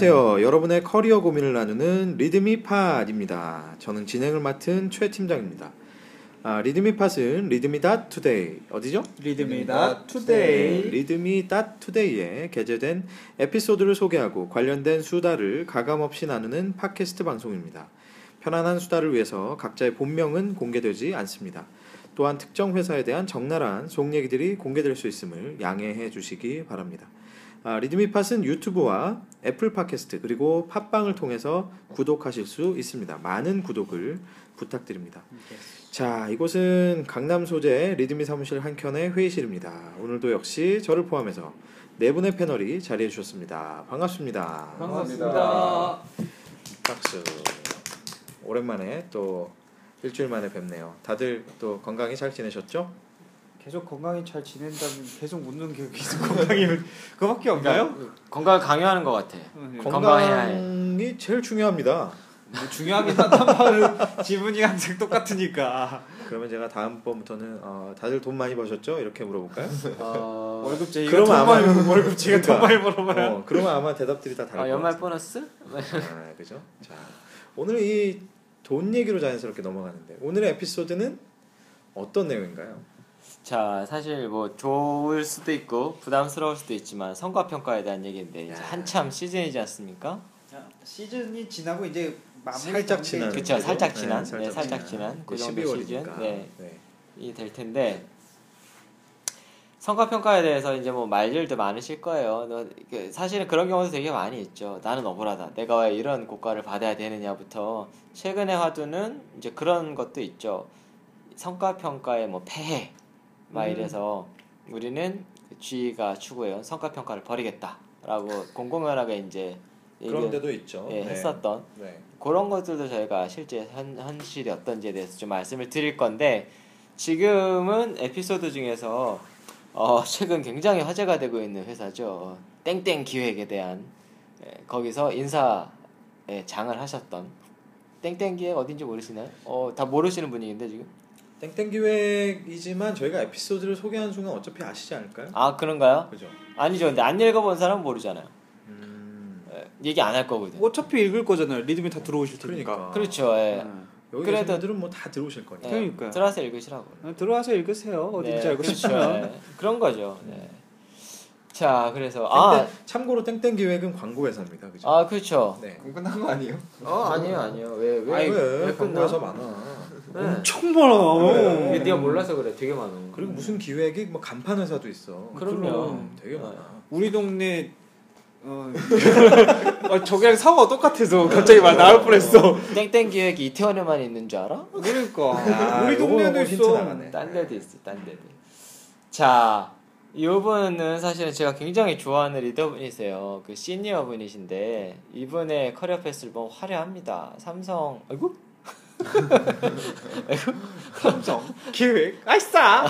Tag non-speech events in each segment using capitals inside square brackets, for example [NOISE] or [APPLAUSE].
안녕하세요. 여러분의 커리어 고민을 나누는 Readme Pod입니다. 저는 진행을 맡은 최 팀장입니다. 아, Readme Pod은 Readme dot today 어디죠? Readme dot today Readme dot today에 게재된 에피소드를 소개하고 관련된 수다를 가감 없이 나누는 팟캐스트 방송입니다. 편안한 수다를 위해서 각자의 본명은 공개되지 않습니다. 또한 특정 회사에 대한 적나라한 속 얘기들이 공개될 수 있음을 양해해 주시기 바랍니다. 아, 리드미팟은 유튜브와 애플 팟캐스트 그리고 팟빵을 통해서 구독하실 수 있습니다. 많은 구독을 부탁드립니다. 자, 이곳은 강남 소재 리드미 사무실 한 켠의 회의실입니다. 오늘도 역시 저를 포함해서 네 분의 패널이 자리해 주셨습니다. 반갑습니다. 반갑습니다. 박수. 오랜만에 또 일주일 만에 뵙네요. 다들 또 건강히 잘 지내셨죠? 계속 건강히 잘 지낸다면 계속 웃는 게 계속 건강이면 그거밖에 없나요? 건강을 강요하는 것 같아. 네. 건강해야 해. 건강이 제일 중요합니다. 뭐 중요하긴 하단 말은 [LAUGHS] 지분이 항상 똑같으니까 그러면 제가 다음번부터는 어, 다들 돈 많이 버셨죠? 이렇게 물어볼까요? 어, [LAUGHS] 월급 제가 그러면 돈 아마- [LAUGHS] 월급 제가 돈 그러니까. 많이 벌어봐야 어, 그러면 아마 대답들이 다 다를 어, 것 연말 같아요. 보너스? 아, 그죠? 자, 오늘 이 돈 얘기로 자연스럽게 넘어가는데 오늘의 에피소드는 어떤 내용인가요? 자, 사실 뭐 좋을 수도 있고 부담스러울 수도 있지만 성과 평가에 대한 얘기인데 이제 야. 한참 시즌이지 않습니까? 시즌이 지나고 이제 마무리 살짝 지난 그쵸? 살짝 지난, 네, 네, 살짝 지난 그 정도 12월이니까. 시즌, 네. 네. 이될 텐데 성과 평가에 대해서 이제 뭐 말들도 많으실 거예요. 너, 그 사실은 그런 경우도 되게 많이 있죠. 나는 억울하다. 내가 왜 이런 고가를 받아야 되느냐부터 최근의 화두는 이제 그런 것도 있죠. 성과 평가의 뭐 폐해 막 음. 이래서 우리는 그 G가 추구해온 성과 평가를 버리겠다라고 공공연하게 이제 그런 데도 있죠. 예, 네. 했었던 네. 그런 것들도 저희가 실제 현, 현실이 어떤지에 대해서 좀 말씀을 드릴 건데 지금은 에피소드 중에서 어, 최근 굉장히 화제가 되고 있는 회사죠. 땡땡 기획에 대한 예, 거기서 인사 예, 장을 하셨던 땡땡 기획 어딘지 모르시나요? 어, 다 모르시는 분위기인데 지금? 땡땡 기획이지만 저희가 에피소드를 소개하는 순간 어차피 아시지 않을까요? 아 그런가요? 그죠? 아니죠. 근데 안 읽어본 사람은 모르잖아요. 음, 예, 얘기 안 할 거거든. 어차피 읽을 거잖아요 리듬이 다 들어오실 테니까 그러니까. 그렇죠. 예. 네. 여기 그래도- 계신 분들은 뭐 다 들어오실 거니까. 예, 그러니까요. 들어와서 읽으시라고. 네, 들어와서 읽으세요 어딘지 네, 알고 그렇죠. 싶으면 예. 그런 거죠. 네. 자, 그래서 아, 땡땡- 참고로 땡땡 기획은 광고 회사입니다. 그죠? 아 그렇죠. 네. 끝난 거 아니에요? 어 아니에요 아니에요 왜 왜 왜, 왜, 왜 광고 끝나? 회사 많아. 네. 엄청 많아 네. 이게 네가 몰라서 그래 되게 많아. 그리고 무슨 기획이 뭐 간판 회사도 있어. 그럼요. 그럼 되게 네. 많아. 우리 동네 어, [LAUGHS] 어 저기랑 사고가 똑같아서 갑자기 말 나올 뻔했어. 땡땡 기획이 이태원에만 있는 줄 알아? 그러니까 [LAUGHS] 아, 우리 요거 동네도 힌트 있어. 딴 데도 있어 딴 데도. 자 이분은 사실은 제가 굉장히 좋아하는 리더분이세요. 그 시니어 분이신데 이분의 커리어 path를 보면 화려합니다. 삼성 아이고 삼성 기획 아이싸.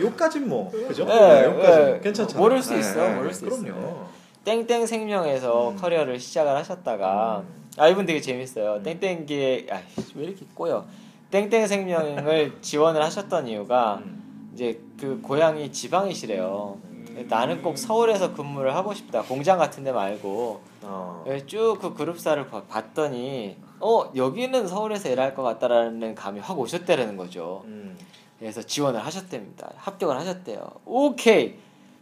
요까진 뭐 그죠? 네, 네, 요까진 네. 괜찮잖아. 모를 수 있어, 모를 수 그럼요. 있어요. 땡땡 생명에서 음. 커리어를 시작을 하셨다가 음. 아 이분 되게 재밌어요. 음. 땡땡 기획 아왜 이렇게 꼬여? 땡땡 생명을 [LAUGHS] 지원을 하셨던 이유가 음. 이제 그 고향이 지방이시래요. 나는 꼭 서울에서 근무를 하고 싶다. 공장 같은 데 말고 어. 쭉그 그룹사를 봐- 봤더니 어 여기는 서울에서 일할 것 같다라는 감이 확 오셨다라는 거죠. 음. 그래서 지원을 하셨답니다. 합격을 하셨대요. 오케이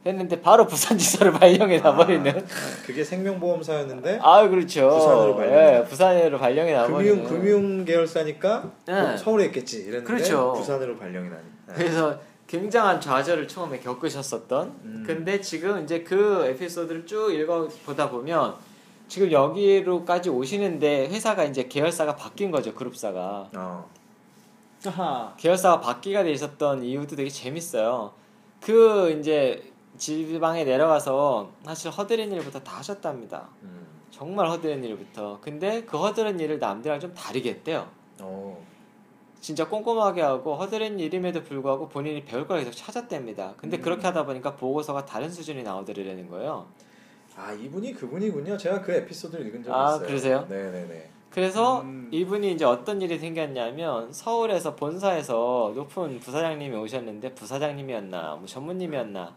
했는데 바로 부산지사를 [LAUGHS] 발령해 나버리는. 아, 그게 생명보험사였는데 아 그렇죠. 부산으로 발령. 예, 부산으로 발령이 나버리는. 금융 금융 계열사니까 네. 서울에 있겠지 이랬는데 그렇죠. 부산으로 발령이 나니. 네. 그래서 굉장한 좌절을 처음에 겪으셨었던. 음. 근데 지금 이제 그 에피소드를 쭉 읽어 보다 보면 지금 여기로까지 오시는데 회사가 이제 계열사가 바뀐 거죠 그룹사가. 어. 아하. 계열사가 바뀌게 돼 있었던 이유도 되게 재밌어요. 그 이제 지방에 내려가서 사실 허드렛 일부터 다 하셨답니다. 음. 정말 허드렛 일부터. 근데 그 허드렛 일을 남들이랑 좀 다르게 했대요. 어. 진짜 꼼꼼하게 하고 허드렛 일임에도 불구하고 본인이 배울 걸 계속 찾았답니다. 근데 음. 그렇게 하다 보니까 보고서가 다른 수준이 나오더라는 거예요. 아 이분이 그분이군요. 제가 그 에피소드를 읽은 적이 아, 있어요. 그러세요? 네네네. 그래서 음. 이분이 이제 어떤 일이 생겼냐면 서울에서 본사에서 높은 부사장님이 오셨는데 부사장님이었나 뭐 전무님이었나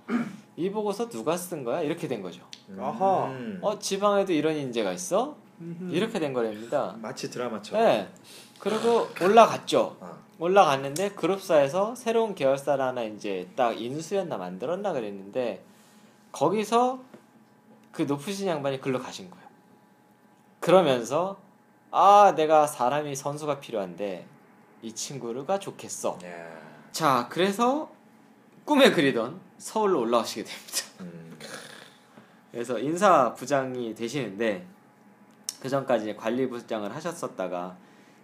이 보고서 누가 쓴 거야? 이렇게 된 거죠. 아하. 음. 어 지방에도 이런 인재가 있어? 음흠. 이렇게 된 거랍니다. 마치 드라마처럼. 네. 그리고 올라갔죠. 아, 올라갔는데 그룹사에서 새로운 계열사를 하나 이제 딱 인수였나 만들었나 그랬는데 거기서 그 높으신 양반이 글로 가신 거예요. 그러면서 아 내가 사람이 선수가 필요한데 이 친구가 좋겠어. 야. 자 그래서 꿈에 그리던 서울로 올라오시게 됩니다. 음. [LAUGHS] 그래서 인사 부장이 되시는데 그 전까지 관리 부장을 하셨었다가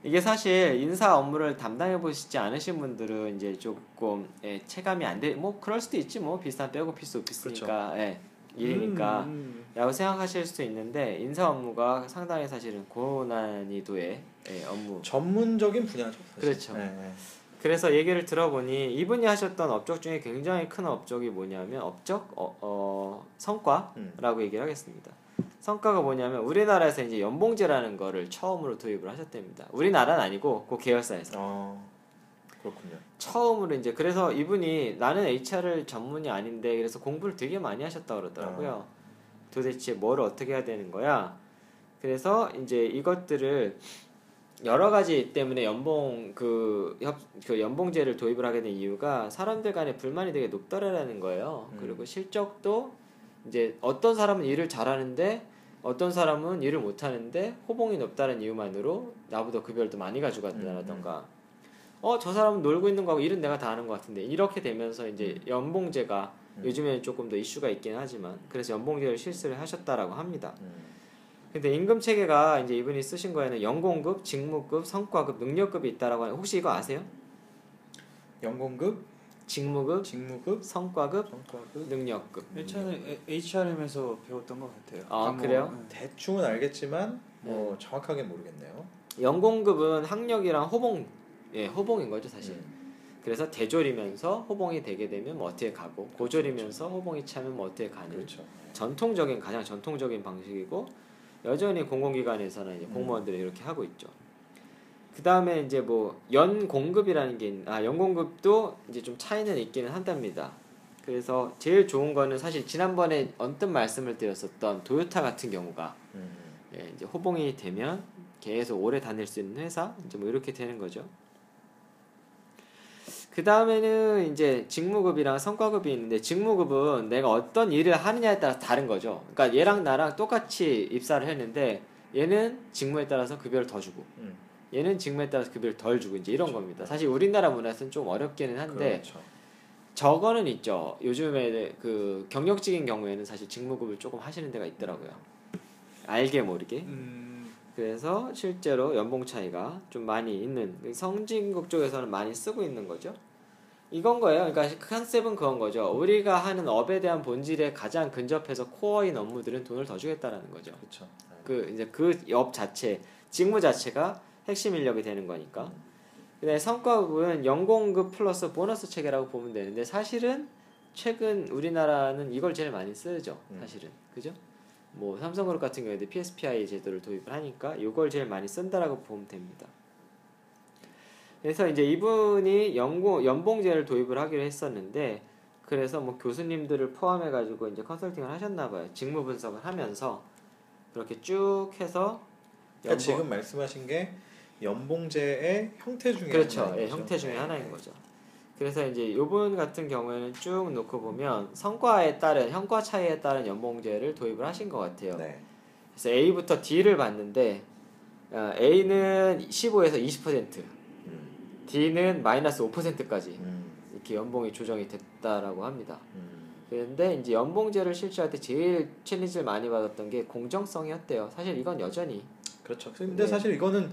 이게 사실 인사 업무를 담당해 보시지 않으신 분들은 이제 조금 예, 체감이 안 돼. 뭐 그럴 수도 있지 뭐 비슷한 백오피스 오피스니까 예, 일이니까 음, 라고 생각하실 수도 있는데 인사 업무가 상당히 사실은 고난이도의 예, 업무 전문적인 분야죠. 사실. 그렇죠. 네, 네. 그래서 얘기를 들어보니 이분이 하셨던 업적 중에 굉장히 큰 업적이 뭐냐면 업적 어, 어, 성과라고 얘기를 하겠습니다. 성과가 뭐냐면 우리나라에서 이제 연봉제라는 거를 처음으로 도입을 하셨답니다. 우리나라는 아니고 그 계열사에서 어, 그렇군요. 처음으로 이제 그래서 이분이 나는 HR 전문이 아닌데 그래서 공부를 되게 많이 하셨다 그러더라고요. 도대체 뭘 어떻게 해야 되는 거야? 그래서 이제 이것들을 여러 가지 때문에 연봉 그, 협, 그 연봉제를 도입을 하게 된 이유가 사람들 간의 불만이 되게 높더라라는 거예요. 음. 그리고 실적도 이제 어떤 사람은 일을 잘하는데 어떤 사람은 일을 못하는데 호봉이 높다는 이유만으로 나보다 급여를 더 많이 가져간다라던가 어 저 사람은 놀고 있는 거하고 일은 내가 다 하는 것 같은데 이렇게 되면서 이제 연봉제가 음. 요즘에는 조금 더 이슈가 있긴 하지만 그래서 연봉제를 실시를 하셨다라고 합니다. 음. 근데 임금 체계가 이제 이분이 쓰신 거에는 연공급, 직무급, 성과급, 능력급이 있다라고 하는 혹시 이거 아세요? 연공급, 직무급, 직무급, 성과급, 성과급. 능력급. 예전에 HRM에서 배웠던 것 같아요. 아, 과목. 그래요? 네. 대충은 알겠지만 뭐 정확하게 모르겠네요. 연공급은 학력이랑 호봉, 예, 호봉인 거죠 사실. 음. 그래서 대졸이면서 호봉이 되게 되면 뭐 어떻게 가고 고졸이면서 호봉이 차면 뭐 어떻게 가는 그렇죠. 전통적인 가장 전통적인 방식이고 여전히 공공기관에서는 이제 음. 공무원들이 이렇게 하고 있죠. 그 다음에 이제 뭐 연공급이라는 게, 있- 아 연공급도 이제 좀 차이는 있기는 한답니다. 그래서 제일 좋은 거는 사실 지난번에 언뜻 말씀을 드렸었던 도요타 같은 경우가 음. 예, 이제 호봉이 되면 계속 오래 다닐 수 있는 회사 이제 뭐 이렇게 되는 거죠. 그 다음에는 이제 직무급이랑 성과급이 있는데 직무급은 내가 어떤 일을 하느냐에 따라 다른 거죠. 그러니까 얘랑 나랑 똑같이 입사를 했는데 얘는 직무에 따라서 급여를 더 주고 음. 얘는 직무에 따라서 급여를 덜 주고 이제 이런 겁니다. 사실 우리나라 문화에서는 좀 어렵기는 한데 그렇죠. 저거는 있죠. 요즘에 그 경력직인 경우에는 사실 직무급을 조금 하시는 데가 있더라고요. 알게 모르게. 음, 그래서 실제로 연봉 차이가 좀 많이 있는 성진국 쪽에서는 많이 쓰고 있는 거죠. 이건 거예요. 그러니까 컨셉은 그건 거죠. 우리가 하는 업에 대한 본질에 가장 근접해서 코어인 업무들은 돈을 더 주겠다라는 거죠. 그렇죠. 그 이제 그 업 자체, 직무 자체가 핵심 인력이 되는 거니까. 근데 성과급은 연공급 플러스 보너스 체계라고 보면 되는데 사실은 최근 우리나라는 이걸 제일 많이 쓰죠. 음. 사실은 그죠? 뭐 삼성그룹 같은 경우에도 PS PI 제도를 도입을 하니까 이걸 제일 많이 쓴다라고 보면 됩니다. 그래서 이제 이분이 연공 연봉제를 도입을 하기로 했었는데 그래서 뭐 교수님들을 포함해 가지고 이제 컨설팅을 하셨나 봐요. 직무 분석을 하면서 그렇게 쭉 해서 그러니까 지금 말씀하신 게 연봉제의 형태 중에 그렇죠. 하나인 예, 거죠. 형태 중에 네. 하나인 거죠. 그래서 이제 요분 같은 경우에는 쭉 놓고 보면 성과에 따른 현과 차이에 따른 연봉제를 도입을 하신 것 같아요. 네. 그래서 A부터 D를 봤는데 어, A는 15에서 20%, 음. D는 마이너스 5%까지 음. 이렇게 연봉이 조정이 됐다라고 합니다. 음. 그런데 이제 연봉제를 실시할 때 제일 챌린지를 많이 받았던 게 공정성이었대요. 사실 이건 여전히 그렇죠. 근데 네. 사실 이거는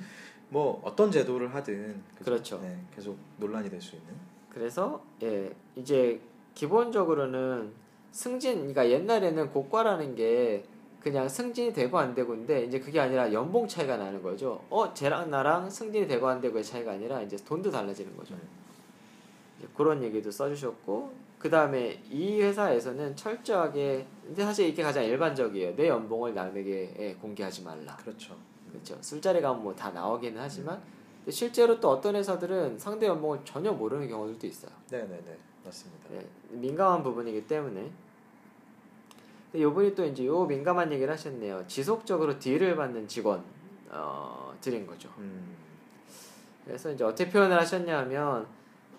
뭐 어떤 제도를 하든 그죠? 그렇죠. 네, 계속 논란이 될 수 있는. 그래서 예 이제 기본적으로는 승진 그러니까 옛날에는 고과라는 게 그냥 승진이 되고 안 되고인데 이제 그게 아니라 연봉 차이가 나는 거죠. 어 쟤랑 나랑 승진이 되고 안 되고의 차이가 아니라 이제 돈도 달라지는 거죠. 이제 그런 얘기도 써주셨고 그 다음에 이 회사에서는 철저하게 근데 사실 이게 가장 일반적이에요. 내 연봉을 남에게 예, 공개하지 말라. 그렇죠. 그렇죠. 술자리 가면 뭐 다 나오기는 하지만 근데 실제로 또 어떤 회사들은 상대 연봉을 전혀 모르는 경우들도 있어요. 네, 네, 네. 맞습니다. 네, 민감한 부분이기 때문에 근데 요분이 또 이제 요 민감한 얘기를 하셨네요. 지속적으로 딜을 받는 직원 어, 들인 거죠. 음. 그래서 이제 어떻게 표현을 하셨냐면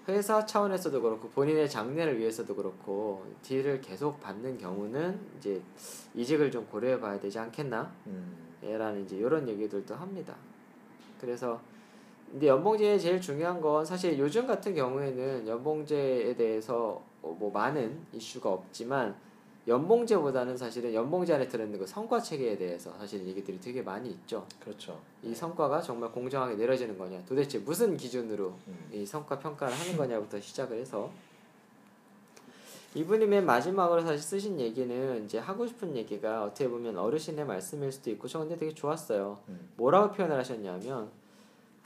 회사 차원에서도 그렇고 본인의 장래를 위해서도 그렇고 딜을 계속 받는 경우는 이제 이직을 좀 고려해 봐야 되지 않겠나? 음. 라는 이제 이런 얘기들도 합니다. 그래서 근데 연봉제의 제일 중요한 건 사실 요즘 같은 경우에는 연봉제에 대해서 어, 뭐 많은 이슈가 없지만 연봉제보다는 사실은 연봉제 안에 들어있는 그 성과 체계에 대해서 사실 얘기들이 되게 많이 있죠. 그렇죠. 이 성과가 정말 공정하게 내려지는 거냐, 도대체 무슨 기준으로 음. 이 성과 평가를 하는 거냐부터 시작을 해서 이분이 맨 마지막으로 사실 쓰신 얘기는 이제 하고 싶은 얘기가 어떻게 보면 어르신의 말씀일 수도 있고 저 근데 되게 좋았어요. 음. 뭐라고 표현을 하셨냐면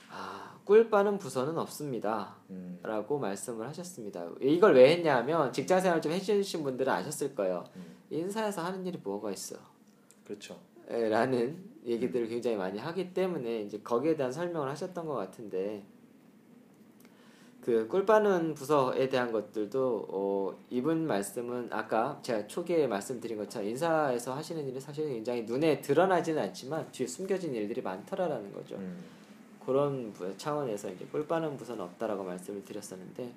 아, 꿀 빠는 부서는 없습니다. 음. 라고 말씀을 하셨습니다. 이걸 왜 했냐면 직장 생활 좀 해주신 분들은 아셨을 거예요. 음. 인사에서 하는 일이 뭐가 있어? 그렇죠. 에, 라는 얘기들을 굉장히 많이 하기 때문에 이제 거기에 대한 설명을 하셨던 것 같은데 그 꿀빠는 부서에 대한 것들도 어, 이분 말씀은 아까 제가 초기에 말씀드린 것처럼 인사에서 하시는 일이 사실 굉장히 눈에 드러나지는 않지만 뒤에 숨겨진 일들이 많더라라는 거죠. 음. 그런 부- 차원에서 이제 꿀 빠는 부서는 없다라고 말씀을 드렸었는데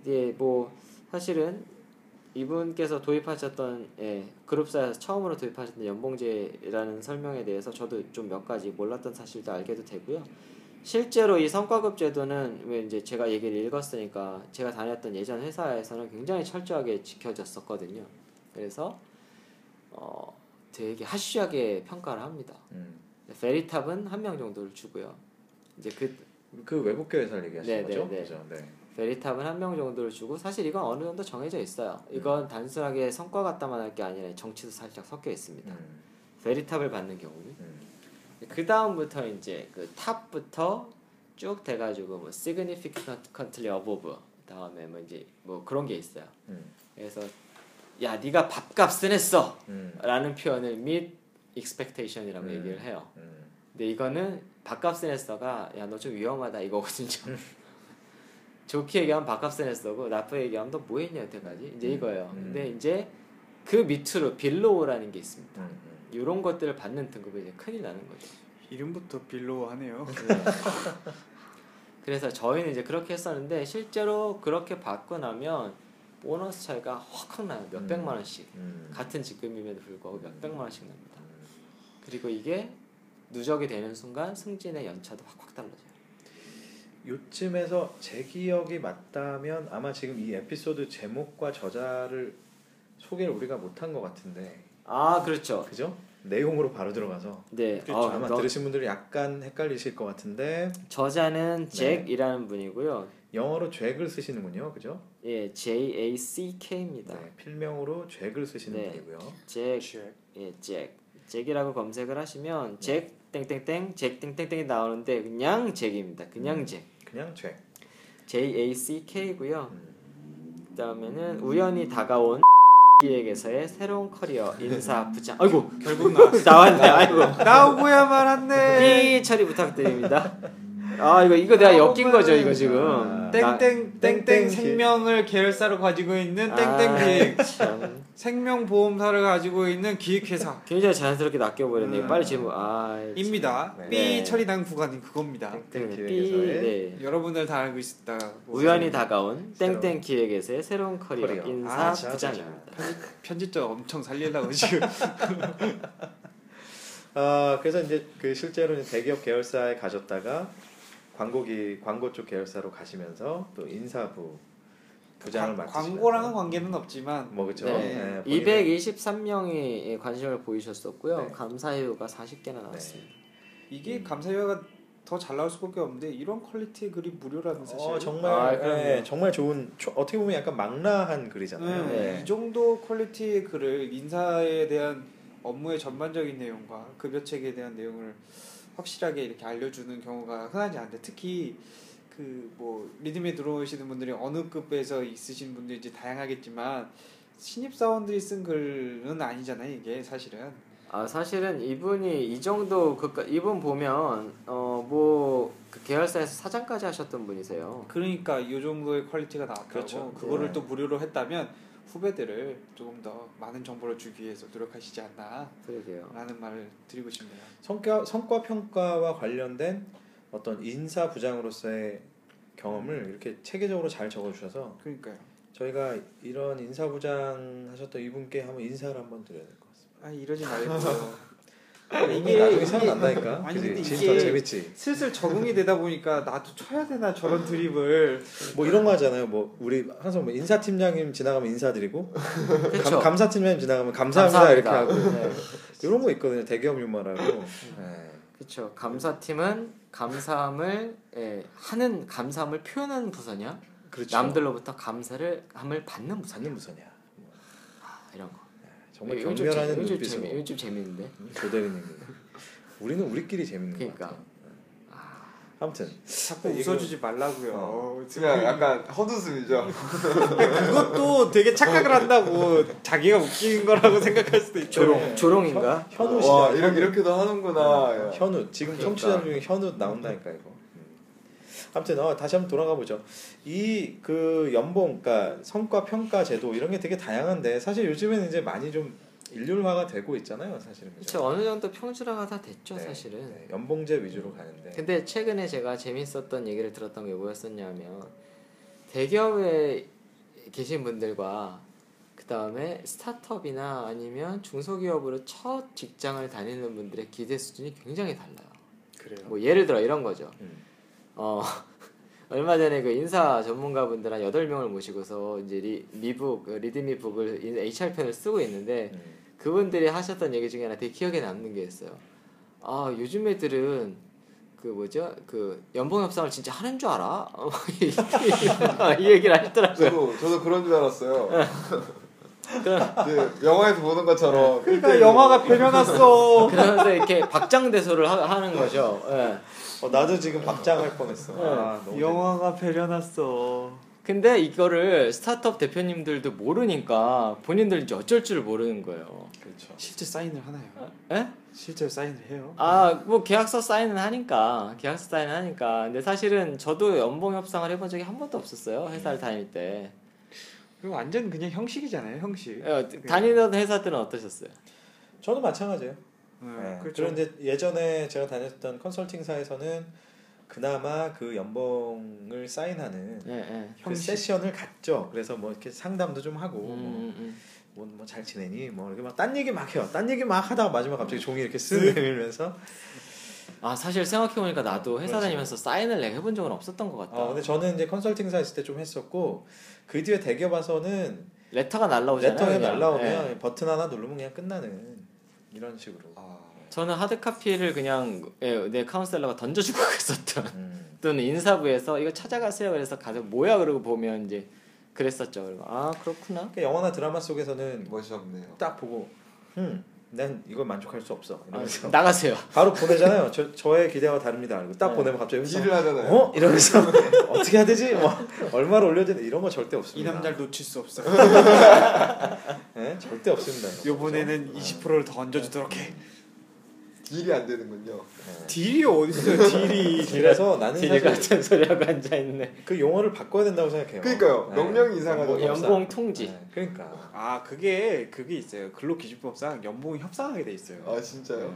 이제 뭐 사실은 이분께서 도입하셨던 예, 그룹사에서 처음으로 도입하셨던 연봉제라는 설명에 대해서 저도 좀 몇 가지 몰랐던 사실도 알게도 되고요. 실제로 이 성과급 제도는 왜 이제 제가 얘기를 읽었으니까 제가 다녔던 예전 회사에서는 굉장히 철저하게 지켜졌었거든요. 그래서 어 되게 하쉬하게 평가를 합니다. 음. 페리탑은 한 명 정도를 주고요. 이제 그 그 외국계 회사를 얘기하시는 네, 거죠? 네, 네. 그죠? 네. 페리탑은 한 명 정도를 주고 사실 이건 어느 정도 정해져 있어요. 이건 단순하게 성과 갖다만 할 게 아니라 정치도 살짝 섞여 있습니다. 음. 페리탑을 받는 경우는 음. 그 다음부터 이제 그 탑부터 쭉 돼가지고 뭐 significantly above 다음에 뭐 이제 뭐 그런 게 있어요. 음. 그래서 야 네가 밥값은 했어라는 음. 표현을 meet expectation이라고 음. 얘기를 해요. 음. 근데 이거는 밥값은 했어가 야 너 좀 위험하다 이거거든요. [LAUGHS] 좋게 얘기하면 밥값은 했어고 나쁘게 얘기하면 너 뭐했냐 여태까지 이제 음. 이거예요. 음. 근데 이제 그 밑으로 below라는 게 있습니다. 음. 음. 이런 것들을 받는 등급이 이제 큰일 나는 거죠. 이름부터 below하네요. [LAUGHS] 그래서 저희는 이제 그렇게 했었는데 실제로 그렇게 받고 나면 보너스 차이가 확확 나요. 몇 음. 백만 원씩 음. 같은 직급임에도 불구하고 몇 백만 원씩 납니다. 음. 그리고 이게 누적이 되는 순간 승진의 연차도 확확 달라져요. 요쯤에서 제 기억이 맞다면 아마 지금 이 에피소드 제목과 저자를 소개를 우리가 못한 것 같은데 아 그렇죠. 그죠? 내용으로 바로 들어가서 네. 그렇죠. 어, 아마 너- 들으신 분들이 약간 헷갈리실 것 같은데 저자는 네. 잭이라는 분이고요. 영어로 잭을 쓰시는군요, 그죠? 예, J A C K입니다. 네, 필명으로 잭을 쓰시는 네. 분이고요. 잭, 잭. 예, 잭. 잭이라고 검색을 하시면 잭 땡땡땡 잭 땡땡땡이 나오는데 그냥 잭입니다. 그냥 음. 잭. 그냥 잭. J A C K고요. 음. 그다음에는 우연히 다가온 에게서의 새로운 커리어 인사 부장. 아이고 결국 나 나왔네. 아이고. 나오고야 말았네. 삐 처리 부탁드립니다. 아 이거 이거 내가 엮인 거죠 이거 지금. 아. 나- 땡땡 땡땡 생명을 계열사로 가지고 있는 아, 땡땡 기획 참. 생명 보험사를 가지고 있는 기획회사 굉장히 자연스럽게 낚여버렸네. 음. 빨리 질문. 아, 입니다. 네. 삐 처리난 구간이 그겁니다. 땡땡 네, 기획에서의 네. 여러분들 다 알고 있다. 뭐 우연히 다가온 새로운 땡땡 기획에서의 새로운 커리어, 커리어. 인사 아, 자, 부장입니다. 편집자 엄청 살리려고 지금 [LAUGHS] [LAUGHS] 아 그래서 이제 그 실제로 이제 대기업 계열사에 가셨다가 광고기 광고 쪽 계열사로 가시면서 또 인사부 부장을 광- 맡으시면서 광고랑은 관계는 없지만 뭐 그죠? 네. 네, 본인의- 223명이 관심을 보이셨었고요. 네. 감사해요가 40개나 나왔습니다. 이게 음. 감사해요가 더 잘 나올 수밖에 없는데 이런 quality의 글이 무료라는 사실. 어 정말 아. 네, 정말 좋은 초- 어떻게 보면 약간 망라한 글이잖아요. 네. 네. 이 정도 quality의 글을 인사에 대한 업무의 전반적인 내용과 급여 체계에 대한 내용을 확실하게 이렇게 알려주는 경우가 흔하지 않은데 특히 그 뭐 Readme에 들어오시는 분들이 어느 급에서 있으신 분들인지 다양하겠지만 신입 사원들이 쓴 글은 아니잖아요 이게 사실은 아 사실은 이분이 이 정도 그 이분 보면 어뭐 그 계열사에서 사장까지 하셨던 분이세요. 그러니까 이 정도의 quality가 나왔다고 그렇죠. 그거를 네. 또 무료로 했다면 후배들을 조금 더 많은 정보를 주기 위해서 노력하시지 않나라는 그러게요. 말을 드리고 싶네요. 성과 성과 평가와 관련된 어떤 인사 부장으로서의 경험을 이렇게 체계적으로 잘 적어 주셔서 그러니까요. 저희가 이런 인사 부장 하셨던 이분께 한번 인사를 한번 드려야 될 것 같습니다. 아 이러지 말고 이게 나중에 생각난다니까. 아니, 근데? 이게- 더 재밌지. 슬슬 적응이 되다 보니까 나도 쳐야 되나 저런 드립을 뭐 이런 거 하잖아요. 뭐 우리 항상 뭐 인사 팀장님 지나가면 인사드리고 그렇죠. 감, 사 팀장님 지나가면 감사합니다, 이렇게 하고 네. 이런 거 있거든요. 대기업 유머라고. 네. 그렇죠. 감사팀은 감사함을 예, 하는 감사함을 표현하는 부서냐? 그렇죠. 남들로부터 감사를 함을 받는 부서냐? 받는 부서냐. 아. 정말 경멸하는 이건 좀 눈빛으로 재미- 좀 재밌는데. 조대리님. 우리는 우리끼리 재밌는 거 그러니까. 같아요. 아무튼 자꾸 웃어주지 말라고요. 어. 그냥 약간 헛웃음이죠. [LAUGHS] 그것도 되게 착각을 한다고 자기가 웃기는 거라고 생각할 수도 있죠. 조롱 조롱인가? 현우 와 씨가 이렇게 이렇게도 하는구나. 현우 지금 그러니까. 청취자 중에 현우 나온다니까 이거. 음. 아무튼 어, 다시 한번 돌아가 보죠. 이 그 연봉, 그러니까 성과 평가 제도 이런 게 되게 다양한데 사실 요즘에는 이제 많이 좀 일률화가 되고 있잖아요, 사실은. 그렇죠. 어느 정도 평준화가 다 됐죠, 네, 사실은. 네, 연봉제 위주로 가는데. 근데 최근에 제가 재밌었던 얘기를 들었던 게 뭐였었냐면 대기업에 계신 분들과 그 다음에 스타트업이나 아니면 중소기업으로 첫 직장을 다니는 분들의 기대 수준이 굉장히 달라요. 그래요. 뭐 예를 들어 이런 거죠. 음. 어 [LAUGHS] 얼마 전에 그 인사 전문가분들 한 8명을 모시고서 이제 리, 미북 리드미 북을 HR 편을 쓰고 있는데 음. 그분들이 하셨던 얘기 중에 하나 되게 기억에 남는 게 있어요. 아 요즘 애들은 그 뭐죠 그 연봉 협상을 진짜 하는 줄 알아? 어, [LAUGHS] 이 얘기를 하시더라고요. 저도 저도 그런 줄 알았어요. [LAUGHS] 이제 영화에서 보는 것처럼 그러니까. 영화가 배려났어. 그러면서 이렇게 박장대소를 하, 하는 거죠. 예. 어, 나도 지금 박장할 뻔했어. 네. 아, 너무 영화가 배려났어. 근데 이거를 스타트업 대표님들도 모르니까 본인들 이제 어쩔 줄 모르는 거예요. 그렇죠. 실제 사인을 하나요? 예? 실제 사인을 해요? 아, 뭐 계약서 사인은 하니까 계약서 사인은 하니까. 근데 사실은 저도 연봉 협상을 해본 적이 한 번도 없었어요. 회사를 다닐 때. 그리고 완전 그냥 형식이잖아요, 형식. 어, 다니던 회사 들은 어떠셨어요? 저도 마찬가지예요. 네, 네. 그렇죠. 그런데 예전에 제가 다녔던 컨설팅사에서는 그나마 그 연봉을 사인하는 예, 예. 그 형식. 세션을 갔죠. 그래서 뭐 이렇게 상담도 좀 하고 음, 음, 뭐잘 지내니 뭐 이렇게 막 딴 얘기 막 해요. 딴 얘기 막 하다가 마지막 갑자기 종이 이렇게 쓱 내밀면서 아, 사실 생각해 보니까 나도 회사 그렇지. 다니면서 사인을 내가 해본 적은 없었던 것 같다. 어 근데 저는 이제 컨설팅사 있을 때 좀 했었고 그 뒤에 대기업 와서는 레터가 날라오잖아요. 그냥. 날라오면 예. 버튼 하나 누르면 그냥 끝나는 이런 식으로. 아, 저는 하드 카피를 그냥 예, 내 카운셀러가 던져주고 [LAUGHS] 그랬었던. 음. 또는 인사부에서 이거 찾아가세요. 그래서 가서 뭐야 그러고 보면 이제 그랬었죠. 그리고 아 그렇구나. 영화나 드라마 속에서는 멋있었네요. 딱 보고 음, 난 이걸 만족할 수 없어. 아, 이러면서 나가세요. 바로 보내잖아요. [LAUGHS] 저 저의 기대와 다릅니다. 그리고 딱 네. 보내면 갑자기 여기서 딜을 하잖아요. 어 이러면서 [LAUGHS] 어떻게 해야 되지? 뭐 얼마를 올려야 되나 이런 거 절대 이 없습니다. 남자를 놓칠 수 없어. [LAUGHS] 네? 절대 없습니다. 요번에는 20%를 더 얹어주도록 해. 딜이 안 되는군요. 네. 딜이 어딨어요, 딜이. 그래서 나는 딜 사실 같은 소리하고 앉아 있네. 그 용어를 바꿔야 된다고 생각해요. 그러니까요. 네. 명령이 이상하죠. 연봉 통지. 네, 그러니까 아, 그게, 그게 있어요. 근로기준법상 연봉이 협상하게 돼 있어요. 아 진짜요?